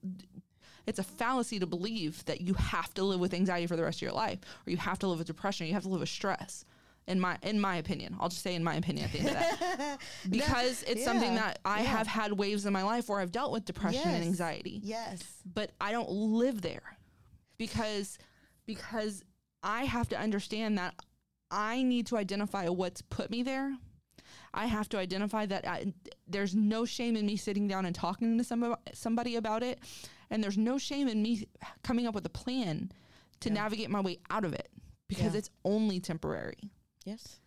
it's a fallacy to believe that you have to live with anxiety for the rest of your life or you have to live with depression, or you have to live with stress in my in my opinion. I'll just say in my opinion at the end of that. (laughs) because it's something that I yeah. have had waves in my life where I've dealt with depression and anxiety. yes. But I don't live there because because I have to understand that I need to identify what's put me there. I have to identify that I, there's no shame in me sitting down and talking to somebody, somebody about it. And there's no shame in me coming up with a plan to navigate my way out of it because Yeah. it's only temporary. Yes.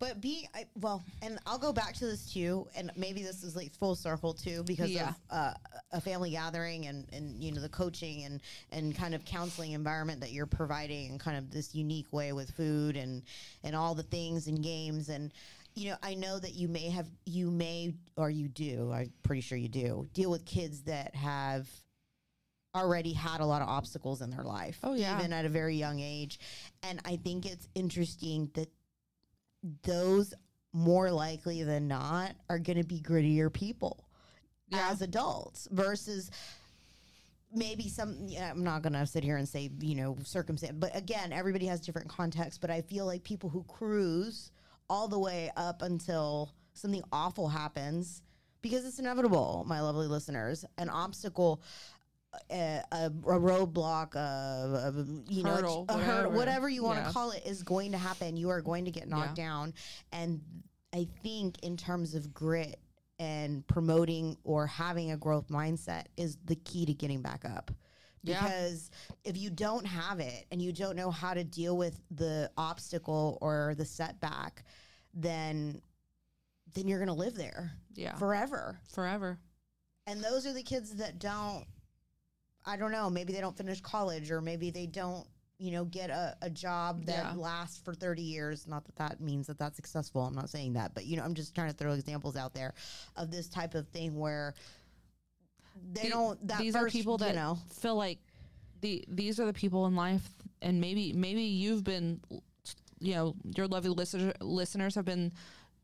But be I, well, and I'll go back to this too, and maybe this is like full circle too, because Yeah. of uh, a family gathering and and you know the coaching and and kind of counseling environment that you're providing, and kind of this unique way with food and and all the things and games and. You know, I know that you may have, you may, or you do, I'm pretty sure you do, deal with kids that have already had a lot of obstacles in their life. Oh, yeah. Even at a very young age. And I think it's interesting that those more likely than not are going to be grittier people Yeah. as adults versus maybe some yeah, I'm not going to sit here and say, you know, circumstance, but again, everybody has different contexts, but I feel like people who cruise all the way up until something awful happens because it's inevitable, my lovely listeners, an obstacle a, a, a roadblock, a, a you know, Hurdle, a hurdle, whatever. whatever you want to Yeah. call it, is going to happen. You are going to get knocked Yeah. down, and I think in terms of grit and promoting or having a growth mindset is the key to getting back up. Yeah. Because if you don't have it and you don't know how to deal with the obstacle or the setback, then then you're going to live there Yeah. forever. Forever. And those are the kids that don't, I don't know, maybe they don't finish college or maybe they don't, you know, get a, a job that Yeah. lasts for 30 years. Not that that means that that's successful. I'm not saying that, but, you know, I'm just trying to throw examples out there of this type of thing where they The- don't, that these are people that you know, feel like the these are the people in life and maybe maybe you've been you know your lovely listener, listeners have been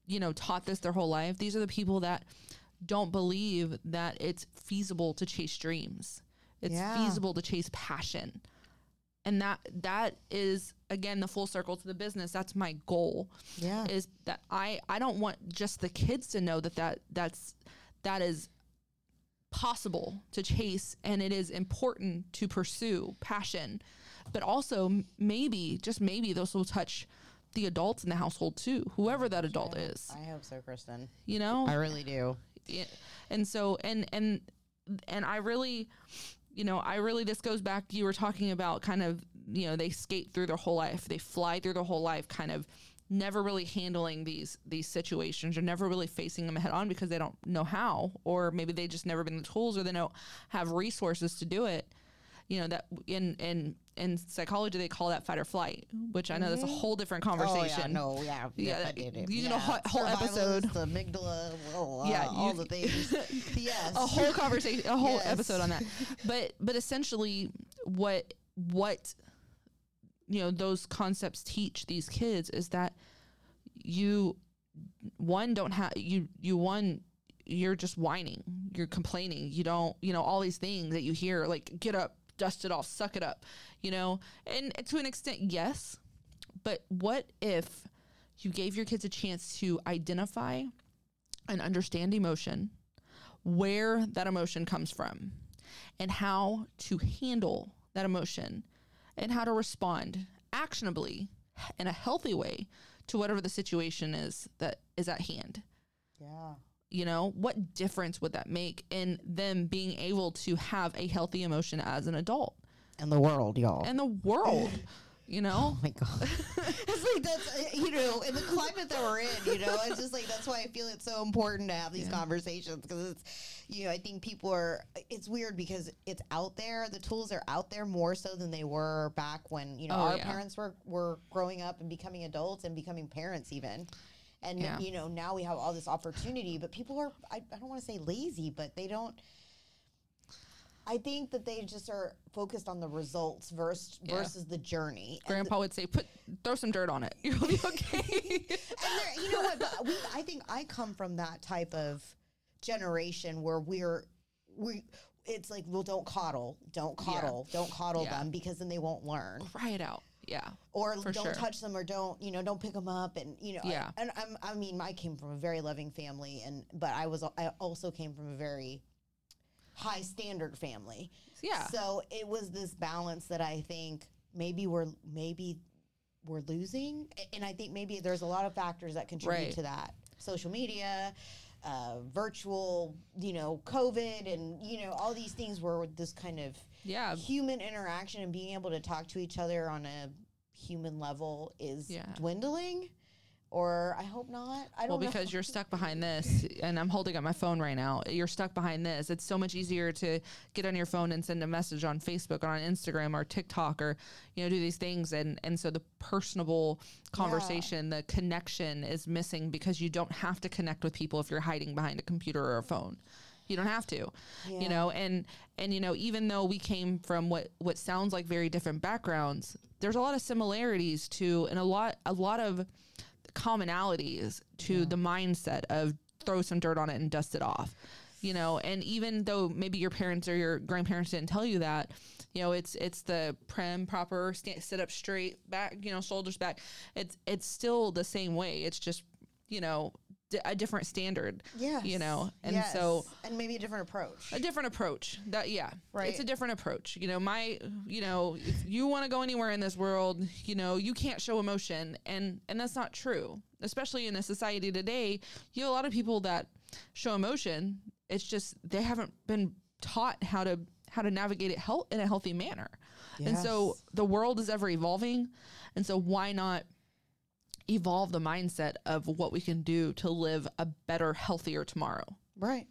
you know taught this their whole life these are the people that don't believe that it's feasible to chase dreams it's Yeah. feasible to chase passion and that that is again the full circle to the business that's my goal yeah. is that I I don't want just the kids to know that that that's that is possible to chase and it is important to pursue passion but also maybe just maybe those will touch the adults in the household too whoever that adult is I hope so, Kristen. you know I really do. yeah. and so and and and i really you know i really this goes back you were talking about kind of you know they skate through their whole life they fly through their whole life kind of never really handling these these situations. Or never really facing them head on because they don't know how or maybe they just never been the tools or they don't have resources to do it you know that in in in psychology they call that fight or flight which i know that's a whole different conversation Oh, yeah, no, yeah. Yeah, did you yeah. know, whole- whole episode. Survivalist, amygdala, oh, Yeah, uh, all the things. (laughs) yes. a whole conversation a whole Yes. episode on that (laughs) but but essentially what what you know those concepts teach these kids is that you one don't have you you one you're just whining you're complaining you don't you know all these things that you hear like get up dust it off suck it up you know? And to an extent yes. But what if you gave your kids a chance to identify and understand emotion where that emotion comes from and how to handle that emotion and how to respond actionably in a healthy way to whatever the situation is that is at hand? Yeah. You know what difference would that make in them being able to have a healthy emotion as an adult And the world, y'all. and the world you know? (laughs) Oh my god! (laughs) it's like that's uh, you know in the climate that we're in, you know, it's just like that's why I feel it's so important to have these Yeah. conversations because it's you know I think people are it's weird because it's out there. The tools are out there more so than they were back when you know Oh, our yeah. parents were were growing up and becoming adults and becoming parents even. And Yeah. you know now we have all this opportunity, but people are I, I don't want to say lazy, but they don't. I think that they just are focused on the results versus Yeah. versus the journey. And Grandpa would say, "Put throw some dirt on it. (laughs) You'll be (laughs) okay." and you know what? But we, I think I come from that type of generation where we're we. It's like, well, don't coddle, don't coddle, don't coddle Yeah. them because then they won't learn, Cry it out. Yeah. or don't sure. touch them, or don't you know, don't pick them up, and you know, I- Yeah. and I'm, I mean, I came from a very loving family, and but I was, I also came from a very high standard family, Yeah. so it was this balance that I think maybe we're maybe we're losing, and I think maybe there's a lot of factors that contribute Right. to that. Social media, uh, virtual, you know, COVID, and you know all these things were this kind of yeah. human interaction and being able to talk to each other on a human level is Yeah. dwindling. Or I hope not. I don't Well, know. because you're stuck (laughs) behind this, and I'm holding up my phone right now. You're stuck behind this. It's so much easier to get on your phone and send a message on Facebook or on Instagram or TikTok or you know do these things, and and so the personable conversation, the connection is missing because you don't have to connect with people if you're hiding behind a computer or a phone. You don't have to, Yeah. you know, and and you know even though we came from what what sounds like very different backgrounds, there's a lot of similarities to and a lot a lot of commonalities to the mindset of throw some dirt on it and dust it off you know. And even though maybe your parents or your grandparents didn't tell you that you know it's it's the prim proper sta sit up straight back you know shoulders back. It's it's still the same way. It's just you know d- a different standard Yeah. you know? And so and maybe a different approach. a different approach. That yeah. Right. it's a different approach. You know my you know if you want to go anywhere in this world you know you can't show emotion. And and that's not true. Especially in a society today you have a lot of people that show emotion. It's just they haven't been taught how to how to navigate it health in a healthy manner. And so the world is ever evolving. And so why not evolve the mindset of what we can do to live a better healthier tomorrow Right.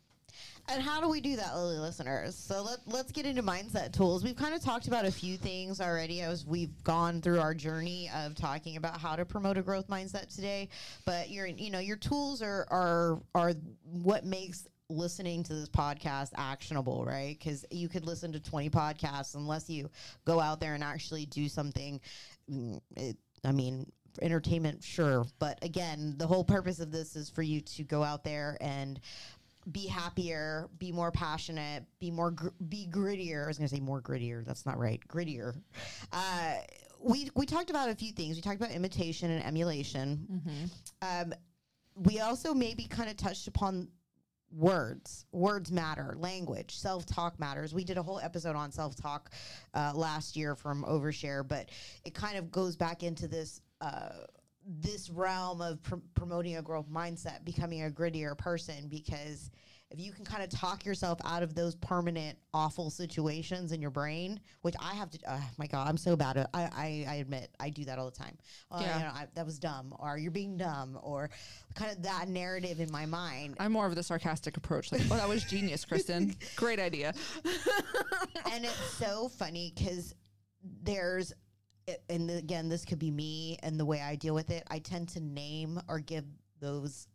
And how do we do that, Lily listeners? So let, let's get into mindset tools. We've kind of talked about a few things already as we've gone through our journey of talking about how to promote a growth mindset today. But your you know, your tools are are are what makes listening to this podcast actionable, right? Cuz you could listen to 20 podcasts unless you go out there and actually do something mm, it, I mean, entertainment, sure. But again, the whole purpose of this is for you to go out there and be happier, be more passionate, be more gr- be grittier. I was going to say more grittier. That's not right. Grittier. Uh, we we talked about a few things. We talked about imitation and emulation. Um, we also maybe kind of touched upon words. Words matter. Language. Self talk matters. We did a whole episode on self talk uh, last year from Overshare, but it kind of goes back into this. Uh, this realm of pr- promoting a growth mindset, becoming a grittier person, because if you can kind of talk yourself out of those permanent awful situations in your brain, which I have to, oh my God, I'm so bad at I, I, I admit I do that all the time. Oh, Yeah. you know, I, that was dumb, or you're being dumb, or kind of that narrative in my mind. I'm more of the sarcastic approach. Like, oh, that was genius, Kristen. (laughs) Great idea. (laughs) and it's so funny because there's and again this could be me and the way i deal with it i tend to name or give those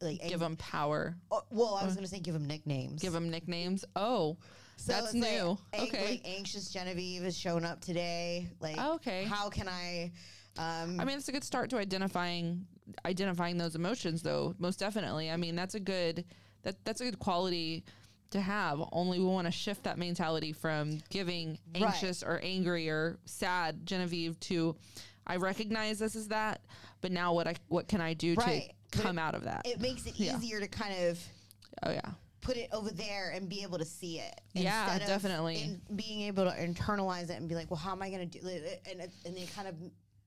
like Give them power. oh, well i was going to say give them nicknames Give them nicknames. Oh, So that's like, new. ang- okay. like anxious genevieve has shown up today like Oh, okay. how can i um I mean, it's a good start to identifying identifying those emotions, though. Most definitely. I mean, that's a good that that's a good quality to have. Only we want to shift that mentality from giving Right. anxious or angry or sad Genevieve to I recognize this is that, but now what I what can I do Right. to come out of that? it makes it Yeah. easier to kind of oh yeah. put it over there and be able to see it. Yeah, instead of definitely. in being able to internalize it and be like, well, how am I going to do it? And, it- and they kind of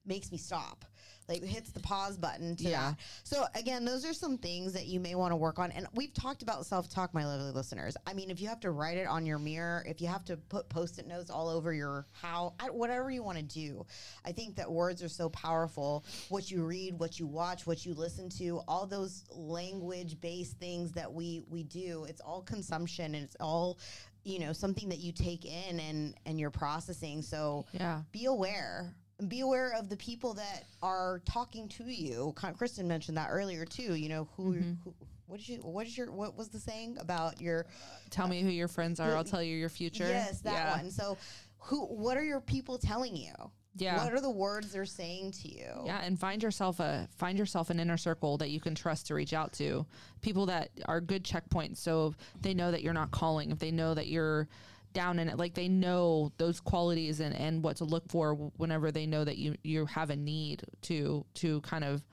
makes me stop. Like hits the pause button to Yeah. that. So again those are some things that you may want to work on. And we've talked about self-talk my lovely listeners. I mean if you have to write it on your mirror if you have to put post-it notes all over your how whatever you want to do i think that words are so powerful. What you read what you watch what you listen to all those language based things that we we do it's all consumption and it's all you know something that you take in and and you're processing. So Yeah. be aware be aware of the people that are talking to you kristen mentioned that earlier too you know who, mm-hmm. who what did you what is your what was the saying about your Tell me who your friends are. I'll tell you your future. yes that yeah. one so who what are your people telling you Yeah. what are the words they're saying to you Yeah, and find yourself a find yourself an inner circle that you can trust to reach out to. People that are good checkpoints. So they know that you're not calling, if they know that you're down in it, like they know those qualities and, and what to look for whenever they know that you you have a need to to kind of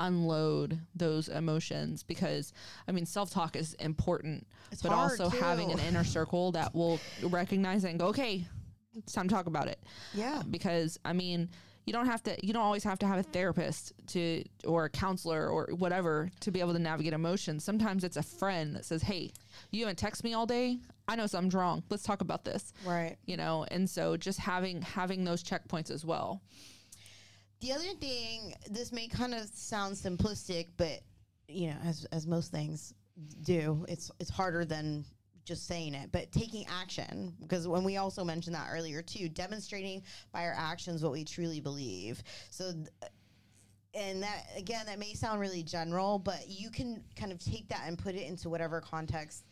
unload those emotions because I mean self talk is important, It's but also having an inner (laughs) circle that will recognize it and go, okay, it's time to talk about it yeah because I mean, you don't have to you don't always have to have a therapist to or a counselor or whatever to be able to navigate emotions. Sometimes it's a friend that says, "Hey, you haven't texted me all day. I know something's wrong. Let's talk about this." right You know, and so just having having those checkpoints as well. The other thing, this may kind of sound simplistic, but you know, as as most things do, it's it's harder than just saying it, but taking action because when we also mentioned that earlier too, demonstrating by our actions what we truly believe. So th- and that again that may sound really general, but you can kind of take that and put it into whatever context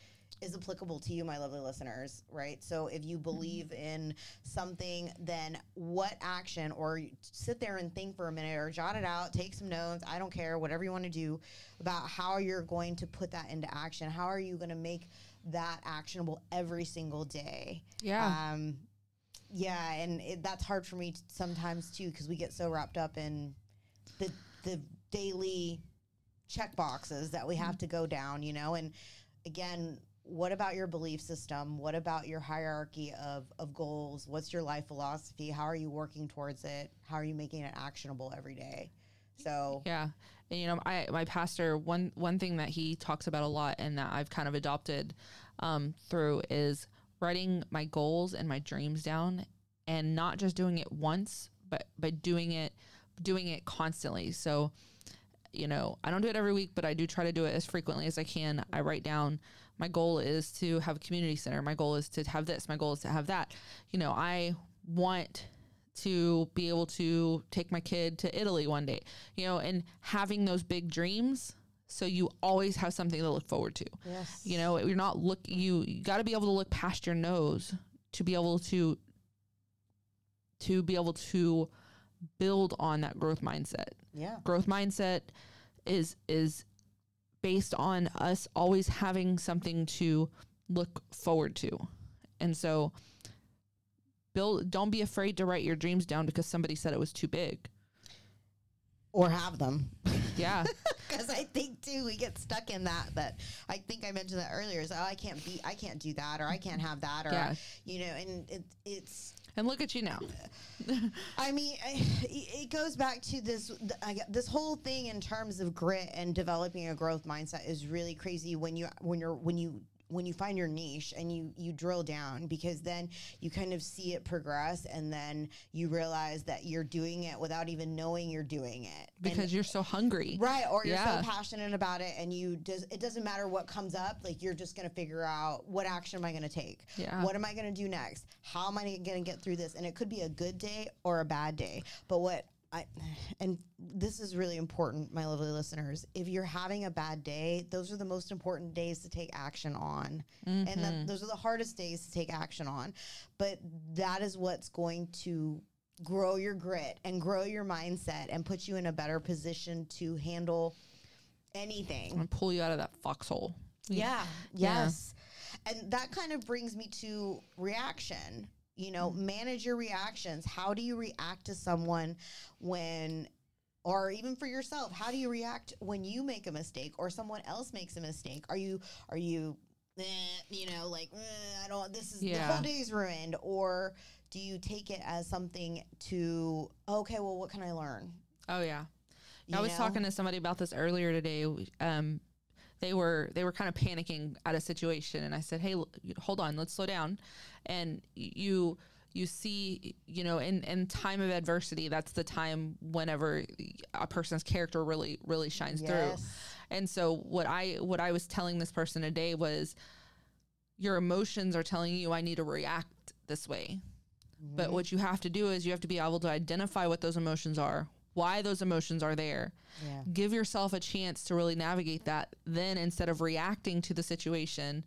is applicable to you, my lovely listeners, right? So if you believe in something, then what action, or sit there and think for a minute, or jot it out, take some notes. I don't care, whatever you want to do about how you're going to put that into action. How are you going to make that actionable every single day? Yeah. Um, yeah, and it, that's hard for me sometimes too because we get so wrapped up in the the daily check boxes that we have to go down, you know. And again, what about your belief system? What about your hierarchy of of goals? What's your life philosophy? How are you working towards it? How are you making it actionable every day? So Yeah. And you know, I my pastor one one thing that he talks about a lot and that I've kind of adopted um, through is writing my goals and my dreams down and not just doing it once, but but doing it doing it constantly. So you know, I don't do it every week, but I do try to do it as frequently as I can. I write down my goal is to have a community center. My goal is to have this. My goal is to have that. You know, I want to be able to take my kid to Italy one day, you know, and having those big dreams. So you always have something to look forward to. yes, You know, you're not look you, you got to be able to look past your nose to be able to to be able to build on that growth mindset yeah, growth mindset is is based on us always having something to look forward to. And so build don't be afraid to write your dreams down because somebody said it was too big. or have them. Yeah. (laughs) because I think too we get stuck in that. That I think I mentioned that earlier. Is oh I can't be, I can't do that, or I can't have that, or Yeah. you know, and it, it's. And look at you now. I mean, it goes back to this. this whole thing in terms of grit and developing a growth mindset is really crazy when you when you're when you when you find your niche and you you drill down because then you kind of see it progress and then you realize that you're doing it without even knowing you're doing it And- Because you're so hungry. Right, or you're Yeah. so passionate about it, and you does. It doesn't matter what comes up. Like you're just gonna figure out what action am I gonna take. Yeah. What am I gonna do next? How am I gonna get through this? And it could be a good day or a bad day. But what I and this is really important, my lovely listeners. If you're having a bad day, those are the most important days to take action on, and that, mm-hmm. those are the hardest days to take action on. But that is what's going to grow your grit and grow your mindset and put you in a better position to handle anything. And pull you out of that foxhole. Yeah. Yeah. Yes. And that kind of brings me to reaction. You know, manage your reactions. How do you react to someone when or even for yourself, how do you react when you make a mistake or someone else makes a mistake? Are you are you eh, you know, like eh, I don't this is the whole day's ruined or do you take it as something to okay, well, what can I learn? Oh yeah. You I was know? talking to somebody about this earlier today. Um, they were they were kind of panicking at a situation, and I said, "Hey, hold on, let's slow down." And you you see, you know, in in time of adversity, that's the time whenever a person's character really really shines through. And so what I what I was telling this person today was, your emotions are telling you I need to react this way. But mm-hmm. what you have to do is you have to be able to identify what those emotions are, why those emotions are there. Yeah. Give yourself a chance to really navigate that. Then instead of reacting to the situation,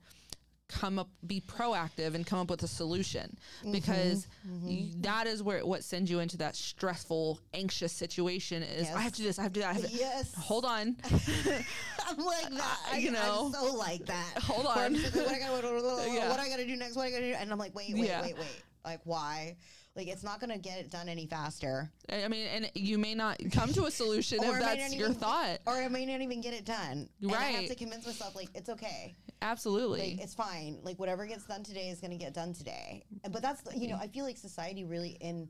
come up be proactive and come up with a solution mm-hmm. because mm-hmm. y- that is where what sends you into that stressful anxious situation is i have to do this i have to do that I have to, Yes. hold on (laughs) I'm like that. (laughs) I, you know. I'm so like that. (laughs) Hold on. what, I gotta, what, what, Yeah. what I gotta do next? What I gotta do? And I'm like, wait, wait, Yeah. wait, wait. Like, why? Like, it's not gonna get it done any faster. i mean and you may not come to a solution if that's your even- thought Or I may not even get it done. And I have to convince myself, like, it's okay. absolutely Like, it's fine. Like, whatever gets done today is gonna get done today. But that's, you know, I feel like society really in,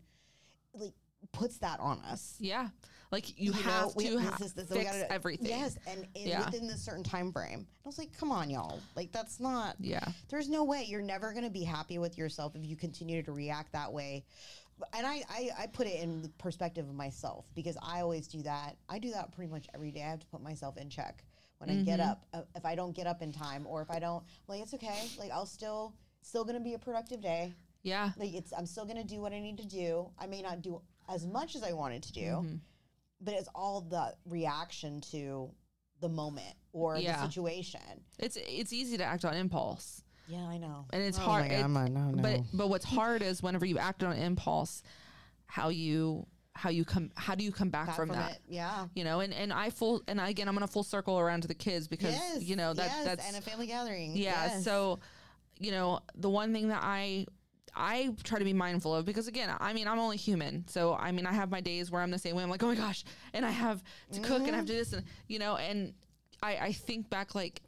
like, puts that on us. yeah like you, know, have we- to this ha- is- this- fix gotta- everything Yes, and in, Yeah. within this certain time frame. I was like, come on, y'all. Like that's not. yeah There's no way you're never going to be happy with yourself if you continue to react that way. And I, I, I put it in the perspective of myself because I always do that. I do that pretty much every day. I have to put myself in check when I get up. Uh, if I don't get up in time, or if I don't, like it's okay. Like I'll still, still going to be a productive day. yeah Like it's, I'm still going to do what I need to do. I may not do as much as I wanted to do, Mm-hmm. But it's all the reaction to the moment or Yeah. the situation. it's it's easy to act on impulse Yeah, I know. and it's Oh hard God, it- I'm like, no, no. but but what's hard is whenever you act on impulse how you how you come how do you come back, Back from, that it, yeah. you know and and i full and I, again i'm gonna full circle around to the kids because yes, you know that yes, that's and a family gathering. yeah yes. so you know the one thing that i i try to be mindful of because again i mean i'm only human so i mean i have my days where i'm the same way i'm like oh my gosh and i have to cook and i have to do this and you know and i i think back like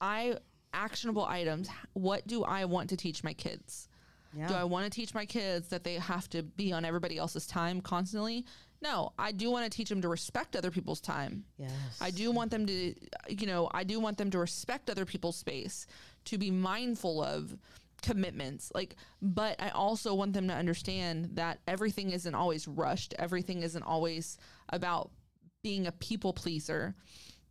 i actionable items what do i want to teach my kids yeah. do I want to teach my kids that they have to be on everybody else's time constantly? No, I do want to teach them to respect other people's time. yes. I do want them to, you know, I do want them to respect other people's space, to be mindful of commitments. Like, but I also want them to understand that everything isn't always rushed. Everything isn't always about being a people pleaser.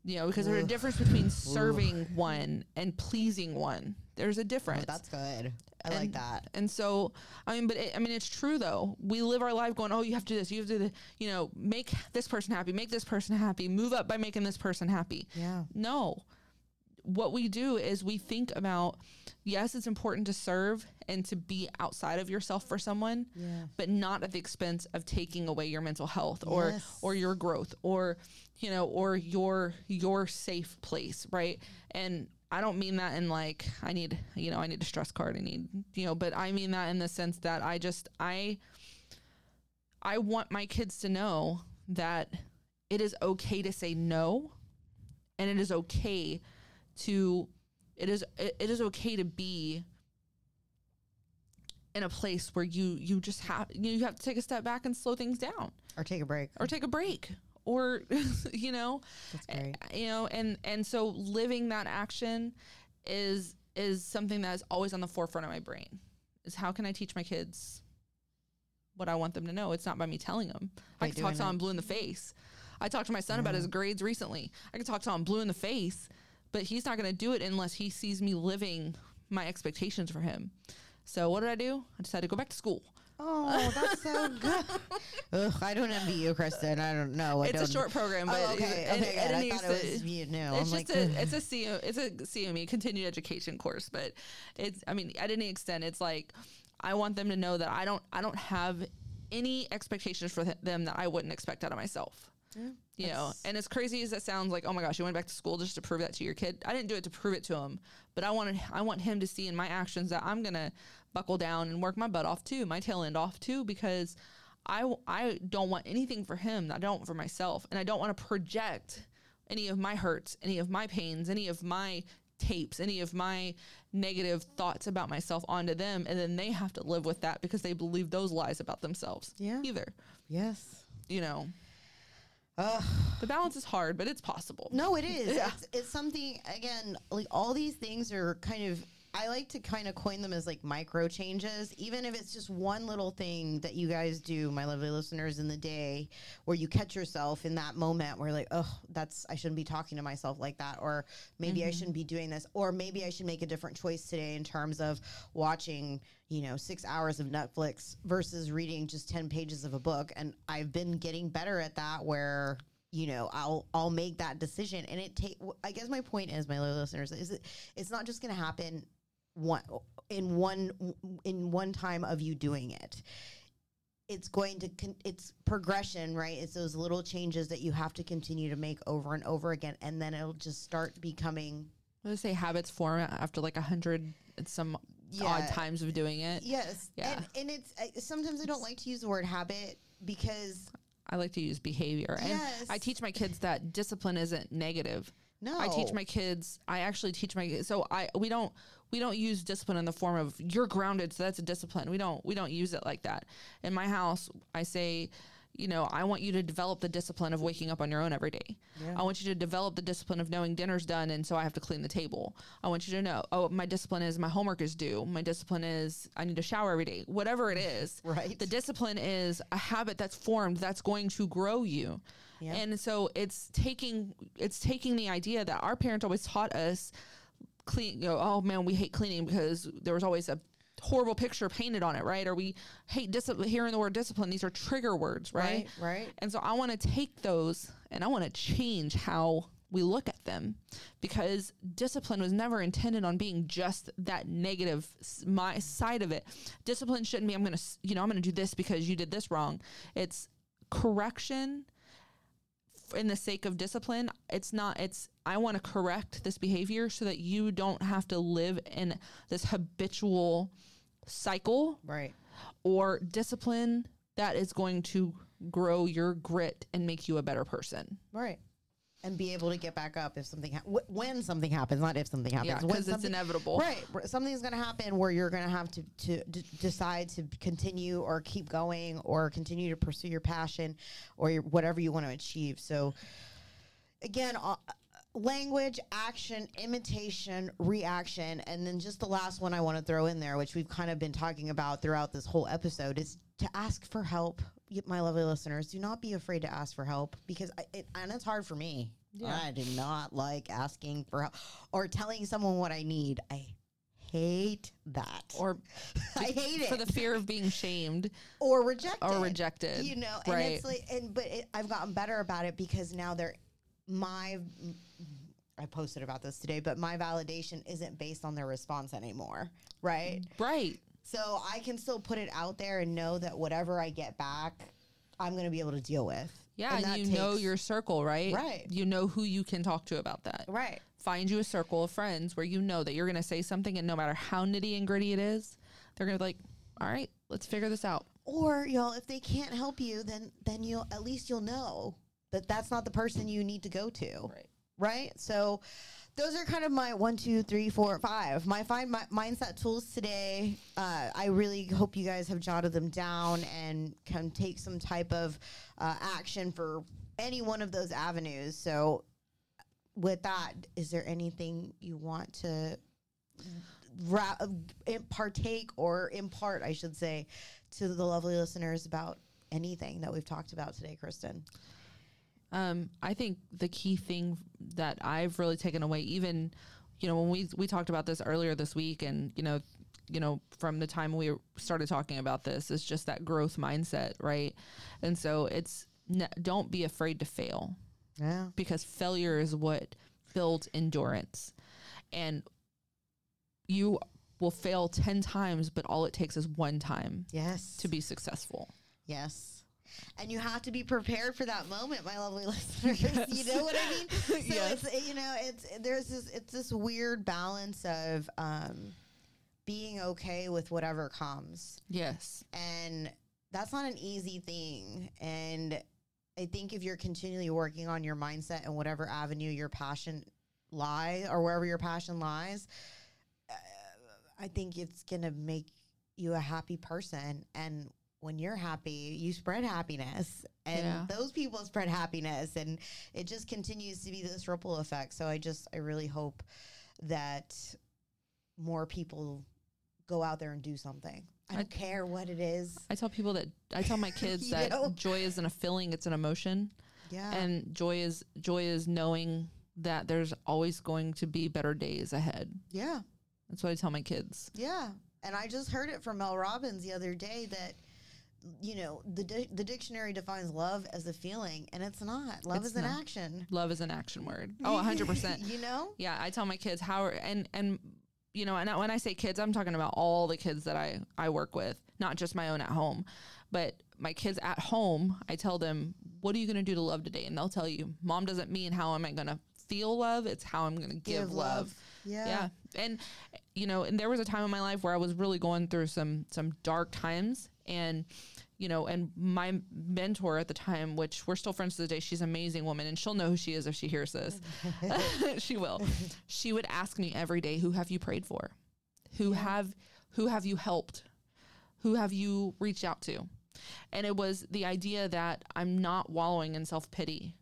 You know, because there's a difference between (laughs) serving one and pleasing one. There's a oh, difference. Oh, that's good. I like that. And so, I mean, but it, I mean, it's true though. We live our life going, oh, you have to do this, you have to, do the, you know, make this person happy, make this person happy, move up by making this person happy. Yeah. No, what we do is we think about, yes, it's important to serve and to be outside of yourself for someone, Yeah. but not at the expense of taking away your mental health or Yes. or your growth or you know or your your safe place, right? And I don't mean that in like I need you know I need a stress card I need you know but I mean that in the sense that I just I I want my kids to know that it is okay to say no and it is okay to it is it, it is okay to be in a place where you you just have you have to take a step back and slow things down. Or take a break. or take a break. Or (laughs) you know uh, you know and and so living that action is is something that is always on the forefront of my brain. Is how can i teach my kids what i want them to know? It's not by me telling them i By can talk to them blue in the face. I talked to my son about his grades recently. I can talk to him blue in the face but he's not going to do it unless he sees me living my expectations for him so what did i do i decided to go back to school Oh, that's so (laughs) good. Ugh, I don't envy you, Kristen. I don't know. I it's a don't- short program oh, but Oh, okay. and- Okay. and good. I thought it was you knew. it's I'm just like, a it's a CU, it's a CME continued education course, but it's I mean at any extent it's like I want them to know that I don't I don't have any expectations for them that I wouldn't expect out of myself. You know, and as crazy as that sounds, like oh my gosh, you went back to school just to prove that to your kid. I didn't do it to prove it to him, but I wanted I want him to see in my actions that I'm gonna buckle down and work my butt off too, my tail end off too, because I I don't want anything for him I don't for myself, and I don't want to project any of my hurts, any of my pains, any of my tapes any of my negative thoughts about myself onto them and then they have to live with that because they believe those lies about themselves Yeah. either Yes. you know The balance is hard but it's possible No, it is. Yeah. (laughs) It's, it's something again. Like all these things are kind of. I like to kind of coin them as like micro changes, even if it's just one little thing that you guys do, my lovely listeners, in the day, where you catch yourself in that moment where like, oh, that's I shouldn't be talking to myself like that, or maybe I mm-hmm. shouldn't be doing this, or maybe I should make a different choice today in terms of watching, you know, six hours of Netflix versus reading just ten pages of a book. And I've been getting better at that, where you know i'll i'll make that decision and it take i guess my point is my listeners is it, it's not just going to happen one in one in one time of you doing it it's going to con- it's progression right it's those little changes that you have to continue to make over and over again and then it'll just start becoming let's say habits form after like a hundred and some Yeah. odd times of doing it yes Yeah. and, and it's I, sometimes i don't like to use the word habit because i like to use behavior and Yes. i teach my kids that discipline isn't negative no I teach my kids. I actually teach my so I we don't we don't use discipline in the form of you're grounded, so that's a discipline. We don't we don't use it like that. In my house, I say, you know, I want you to develop the discipline of waking up on your own every day. Yeah. I want you to develop the discipline of knowing dinner's done and so I have to clean the table. I want you to know, oh, my discipline is my homework is due. My discipline is I need to shower every day. Whatever it (laughs) is. Right. The discipline is a habit that's formed that's going to grow you. Yeah. And so it's taking it's taking the idea that our parents always taught us clean you know, oh man, we hate cleaning because there was always a horrible picture painted on it, right? Or we hate discipline hearing the word discipline. These are trigger words, right? right right And so I want to take those and I want to change how we look at them because discipline was never intended on being just that negative my side of it. Discipline shouldn't be I'm going to you know I'm going to do this because you did this wrong. It's correction in the sake of discipline. It's not it's I want to correct this behavior so that you don't have to live in this habitual cycle right or discipline that is going to grow your grit and make you a better person. Right. And be able to get back up if something ha- wh- when something happens, not if something happens. Yeah, because it's inevitable. Right, something's going to happen where you're going to have to to d- decide to continue or keep going or continue to pursue your passion or your, whatever you want to achieve. So, again, uh, language, action, imitation, reaction, and then just the last one I want to throw in there, which we've kind of been talking about throughout this whole episode, is to ask for help. My lovely listeners, do not be afraid to ask for help because I, it, and it's hard for me. Yeah. I do not like asking for help or telling someone what I need. I hate that. Or (laughs) I hate it for the fear of being shamed or rejected or rejected. you know and right? it's like and but it, i've gotten better about it because now they're my i posted about this today but my validation isn't based on their response anymore right right. So i can still put it out there and know that whatever i get back i'm going to be able to deal with Yeah, and, you know your circle, right? Right. You know who you can talk to about that. right Find you a circle of friends where you know that you're going to say something, and no matter how nitty and gritty it is, they're going to be like, "All right, let's figure this out." or y'all if they can't help you then then you'll at least you'll know that that's not the person you need to go to Right. right? So those are kind of my one, two, three, four, five. My five mi- mindset tools today. Uh, I really hope you guys have jotted them down and can take some type of uh, action for any one of those avenues. So, with that, is there anything you want to ra- uh, partake or impart, I should say, to the lovely listeners about anything that we've talked about today, Kristen? Um, I think the key thing that I've really taken away, even you know, when we we talked about this earlier this week, and you know, you know, from the time we started talking about this, is just that growth mindset, right? And so it's don't be afraid to fail Yeah. because failure is what builds endurance, and you will fail ten times, but all it takes is one time Yes. to be successful. Yes. And you have to be prepared for that moment, my lovely (laughs) listeners. You know what I mean? So Yes. it's you know, it's there's this it's this weird balance of um being okay with whatever comes. Yes. And that's not an easy thing. And I think if you're continually working on your mindset and whatever avenue your passion lie or wherever your passion lies, uh, I think it's going to make you a happy person. And when you're happy, you spread happiness, and Yeah. those people spread happiness, and it just continues to be this ripple effect. So I just, I really hope that more people go out there and do something. I don't care what it is. I tell people that I tell my (laughs) kids that know? joy isn't a feeling; it's an emotion. Yeah. and joy is joy is knowing that there's always going to be better days ahead. yeah. That's what I tell my kids. Yeah. And I just heard it from Mel Robbins the other day that you know, the di- the dictionary defines love as a feeling and it's not. Love It's is an not. action. Love is an action word. Oh, 100%. (laughs) you know? Yeah, I tell my kids how and and you know, and when I say kids, I'm talking about all the kids that I I work with, not just my own at home, but my kids at home. I tell them, "What are you going to do to love today?" And they'll tell you, "Mom doesn't mean how am I going to feel love; it's how I'm going to give, love." Yeah. Yeah, and you know, and there was a time in my life where I was really going through some some dark times, and you know, and my mentor at the time, which we're still friends to this day, she's an amazing woman, and she'll know who she is if she hears this. (laughs) (laughs) she will. She would ask me every day, "Who have you prayed for? Who have who have you helped? Who have you reached out to?" And it was the idea that I'm not wallowing in self pity,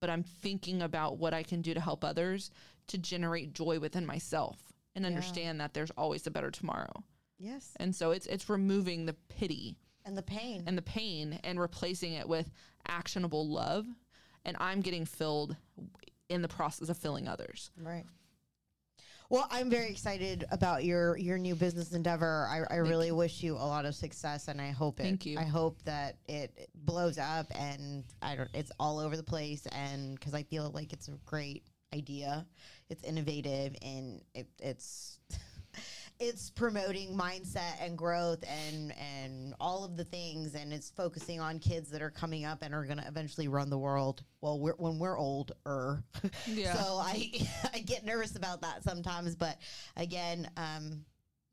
but I'm thinking about what I can do to help others to generate joy within myself and understand that there's always a better tomorrow. Yes. And so it's it's removing the pity And the pain. and the pain and replacing it with actionable love and I'm getting filled in the process of filling others. Right. Well, I'm very excited about your your new business endeavor. I, I really wish you a lot of success, and I hope it. Thank you. I hope that it blows up, and I don't. It's all over the place, and because I feel like it's a great idea, it's innovative, and it, it's (laughs) it's promoting mindset and growth and and all of the things, and it's focusing on kids that are coming up and are going to eventually run the world. Well, we're, when we're older. (laughs) Yeah. So I (laughs) I get nervous about that sometimes, but again, um,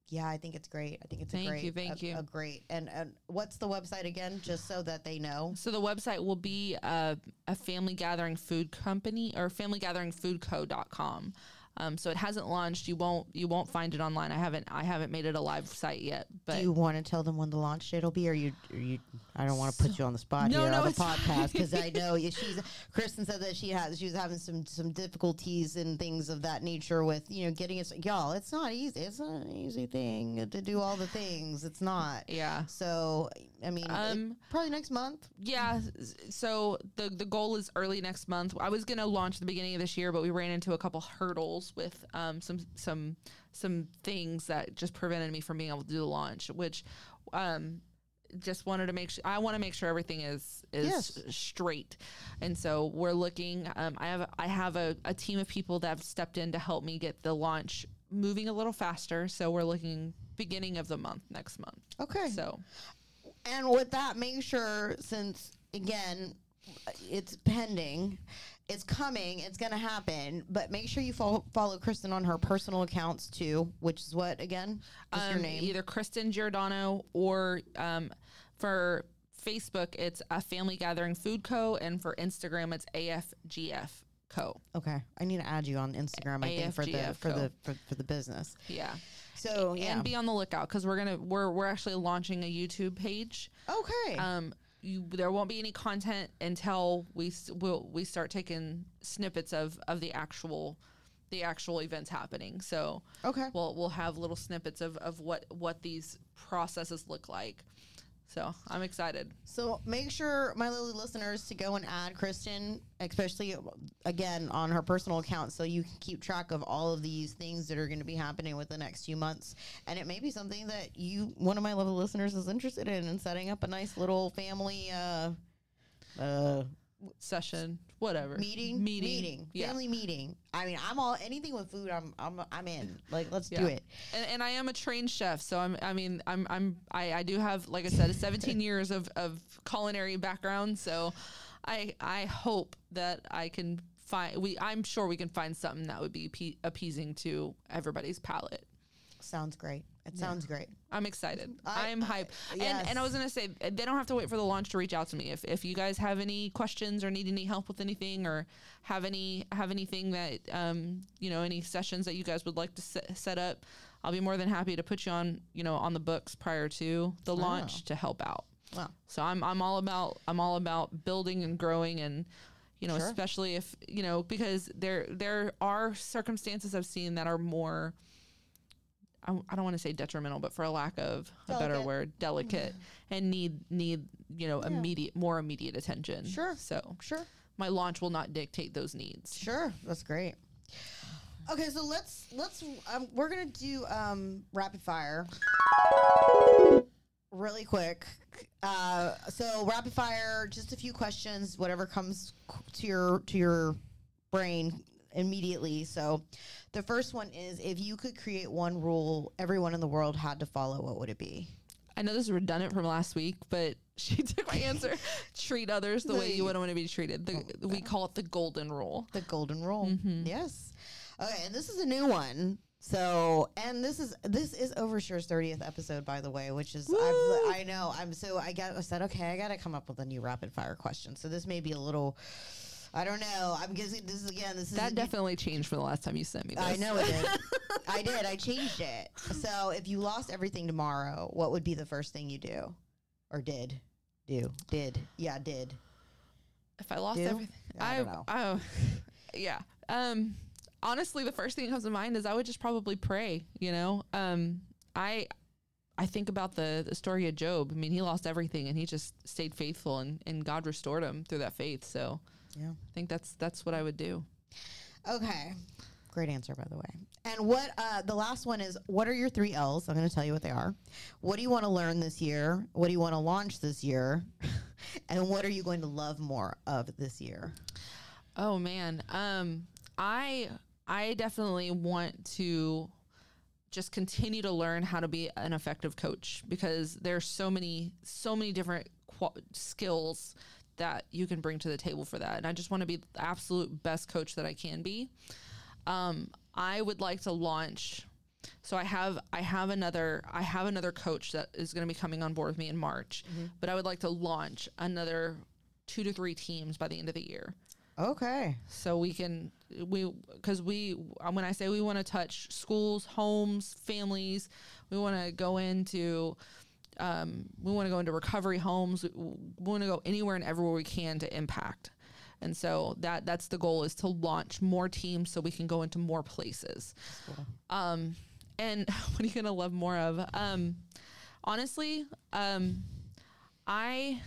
yeah, I think it's great. I think it's Thank a great, you, thank a, you. a great. And, and what's the website again, just so that they know? So the website will be a, a family gathering food company or family gathering food familygatheringfoodco.com. Um, so it hasn't launched. You won't you won't find it online. I haven't I haven't made it a live site yet. But Do you want to tell them when the launch date will be, or you? Or you I don't want to put you on the spot No, here no, on the podcast because I know (laughs) you- she's. Kristen said that she has she was having some some difficulties and things of that nature with you know getting it. Y'all, it's not easy. It's not an easy thing to do all the things. It's not. yeah. So I mean, it- Um, probably next month. Yeah, so the the goal is early next month. I was gonna launch the beginning of this year, but we ran into a couple hurdles with um, some some some things that just prevented me from being able to do the launch. Which, um, just wanted to make sure I want to make sure everything is is Yes. straight, and so we're looking. Um, I have I have a, a team of people that have stepped in to help me get the launch moving a little faster. So we're looking beginning of the month next month. Okay. So And with that, make sure since again it's pending, it's coming, it's gonna happen. But make sure you follow, follow Kristen on her personal accounts too, which is what again? Your Um, name. Either Kristen Giordano or um, for Facebook, it's a Family Gathering Food Co. And for Instagram, it's AFGF Co. Okay, I need to add you on Instagram. I think for the for the for, for the business. Yeah. So yeah. And be on the lookout because we're gonna we're we're actually launching a YouTube page. okay. Um, you, there won't be any content until we will we start taking snippets of of the actual the actual events happening. So okay. we'll we'll have little snippets of of what what these processes look like. So I'm excited. So make sure, my little listeners, to go and add Kristen, especially again on her personal account, so you can keep track of all of these things that are going to be happening with the next few months. And it may be something that you, one of my little listeners, is interested in, in setting up a nice little family uh, uh, Session, whatever. meeting, meeting, meeting, Yeah. family meeting. I mean, I'm all anything with food. I'm, I'm, I'm in. Like, let's do it. And, and I am a trained chef, so I'm. I mean, I'm. I'm. I, I do have, like I said, 17 (laughs) years of, of culinary background. So, I I hope that I can find. We I'm sure we can find something that would be pe- appeasing to everybody's palate. Sounds great. It sounds great. I'm excited. I- I'm I- hype. And and I was gonna say they don't have to wait for the launch to reach out to me. If if you guys have any questions or need any help with anything or have any have anything that um you know any sessions that you guys would like to set, set up, I'll be more than happy to put you on you know on the books prior to the launch to help out. Wow. So I'm I'm all about I'm all about building and growing and you know Sure. especially if you know because there there are circumstances I've seen that are more I, I don't want to say detrimental but for a lack of a better word delicate and need need you know immediate more immediate attention. Sure. So Sure. my launch will not dictate those needs. Sure, that's great. Okay, so let's let's um, we're gonna do um, rapid fire really quick. Uh, so rapid fire, just a few questions, whatever comes to your to your brain immediately. So, the first one is: if you could create one rule everyone in the world had to follow, what would it be? I know this is redundant from last week, but (laughs) she took my answer. (laughs) Treat others the way you wouldn't want to be treated. The, oh, we call it the golden rule. The golden rule. Mm-hmm. Yes. Okay, and this is a new one. So, and this is this is Overshare's 30th episode, by the way, which is I've, I know I'm so I got I said okay, I got to come up with a new rapid fire question. So this may be a little, I don't know. I'm guessing this is again. This is That a- definitely changed from the last time you sent me this. I know it did. (laughs) I did. I changed it. So if you lost everything tomorrow, what would be the first thing you do, or did do? Did yeah did. If I lost Do? everything, I I, don't know. Oh, (laughs) yeah. Um, honestly, the first thing that comes to mind is I would just probably pray. You know, um, I, I think about the the story of Job. I mean, he lost everything and he just stayed faithful, and and God restored him through that faith. So Yeah. I think that's that's what I would do. Okay. Great answer, by the way. And what uh, the last one is what are your three L's? I'm going to tell you what they are. What do you want to learn this year? What do you want to launch this year? (laughs) and what are you going to love more of this year? Oh man, um, I I definitely want to just continue to learn how to be an effective coach because there's so many so many different qual- skills that you can bring to the table for that, and I just want to be the absolute best coach that I can be. Um, I would like to launch. So I have I have another I have another coach that is going to be coming on board with me in March, but I would like to launch another two to three teams by the end of the year Okay. so we can we because we uh, when i say we want to touch schools homes families we want to go into um, we want to go into recovery homes we want to go anywhere and everywhere we can to impact. And so that that's the goal is to launch more teams so we can go into more places. Um, and (laughs) what are you gonna love more of? Um, honestly um, i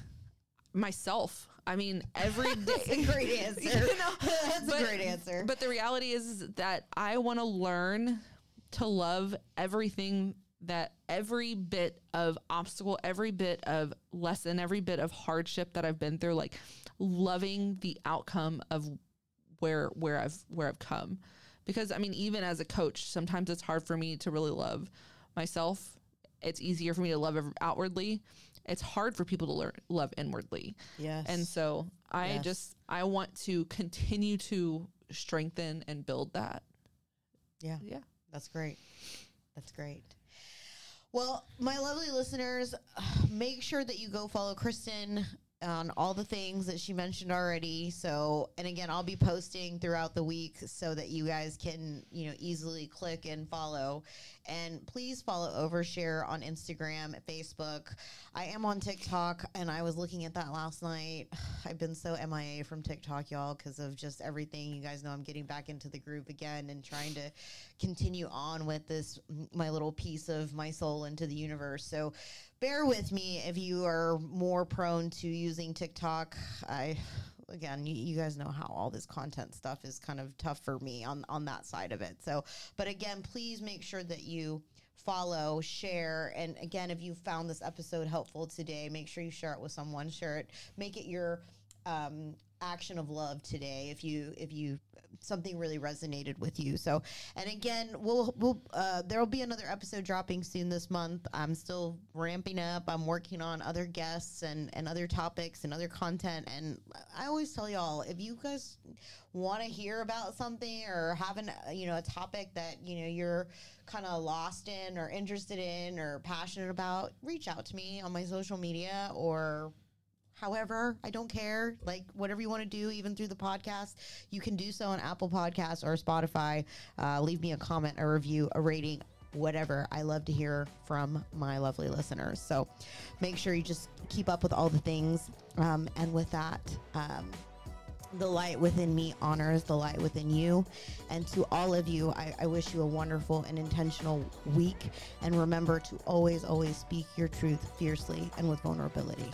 myself i mean every (laughs) day (laughs) That's a great answer. You know, That's but- a great answer. But the reality is that I want to learn to love everything that every bit of obstacle, every bit of lesson, every bit of hardship that I've been through, like loving the outcome of where where I've where I've come. Because I mean, even as a coach, sometimes it's hard for me to really love myself. It's easier for me to love outwardly. It's hard for people to learn love inwardly. yes. And so I Yes. just I want to continue to strengthen and build that. yeah. Yeah. That's great. That's great. Well, my lovely listeners, (sighs) make sure that you go follow Kristen on all the things that she mentioned already. So, and again, I'll be posting throughout the week so that you guys can, you know, easily click and follow. And please follow Overshare on Instagram, Facebook. I am on TikTok, and I was looking at that last night. (sighs) I've been so MIA from TikTok, y'all, because of just everything. You guys know I'm getting back into the groove again and trying to continue on with this, my little piece of my soul into the universe. So bear with me if you are more prone to using TikTok. I again, you, guys know how all this content stuff is kind of tough for me on on that side of it. So, but again, please make sure that you follow, share, and again, if you found this episode helpful today, make sure you share it with someone. Share it, make it your um, action of love today. If you if you something really resonated with you. So, and again, we'll we'll uh, there'll be another episode dropping soon this month. I'm still ramping up. I'm working on other guests and and other topics and other content. And I always tell y'all if you guys want to hear about something or have an uh, you know a topic that you know you're kind of lost in or interested in or passionate about, reach out to me on my social media or however i don't care like whatever you want to do even through the podcast you can do so on apple podcasts or spotify uh, leave me a comment a review a rating whatever i love to hear from my lovely listeners so make sure you just keep up with all the things um, and with that um, the light within me honors the light within you. And to all of you, I, I, wish you a wonderful and intentional week. And remember to always, always speak your truth fiercely and with vulnerability.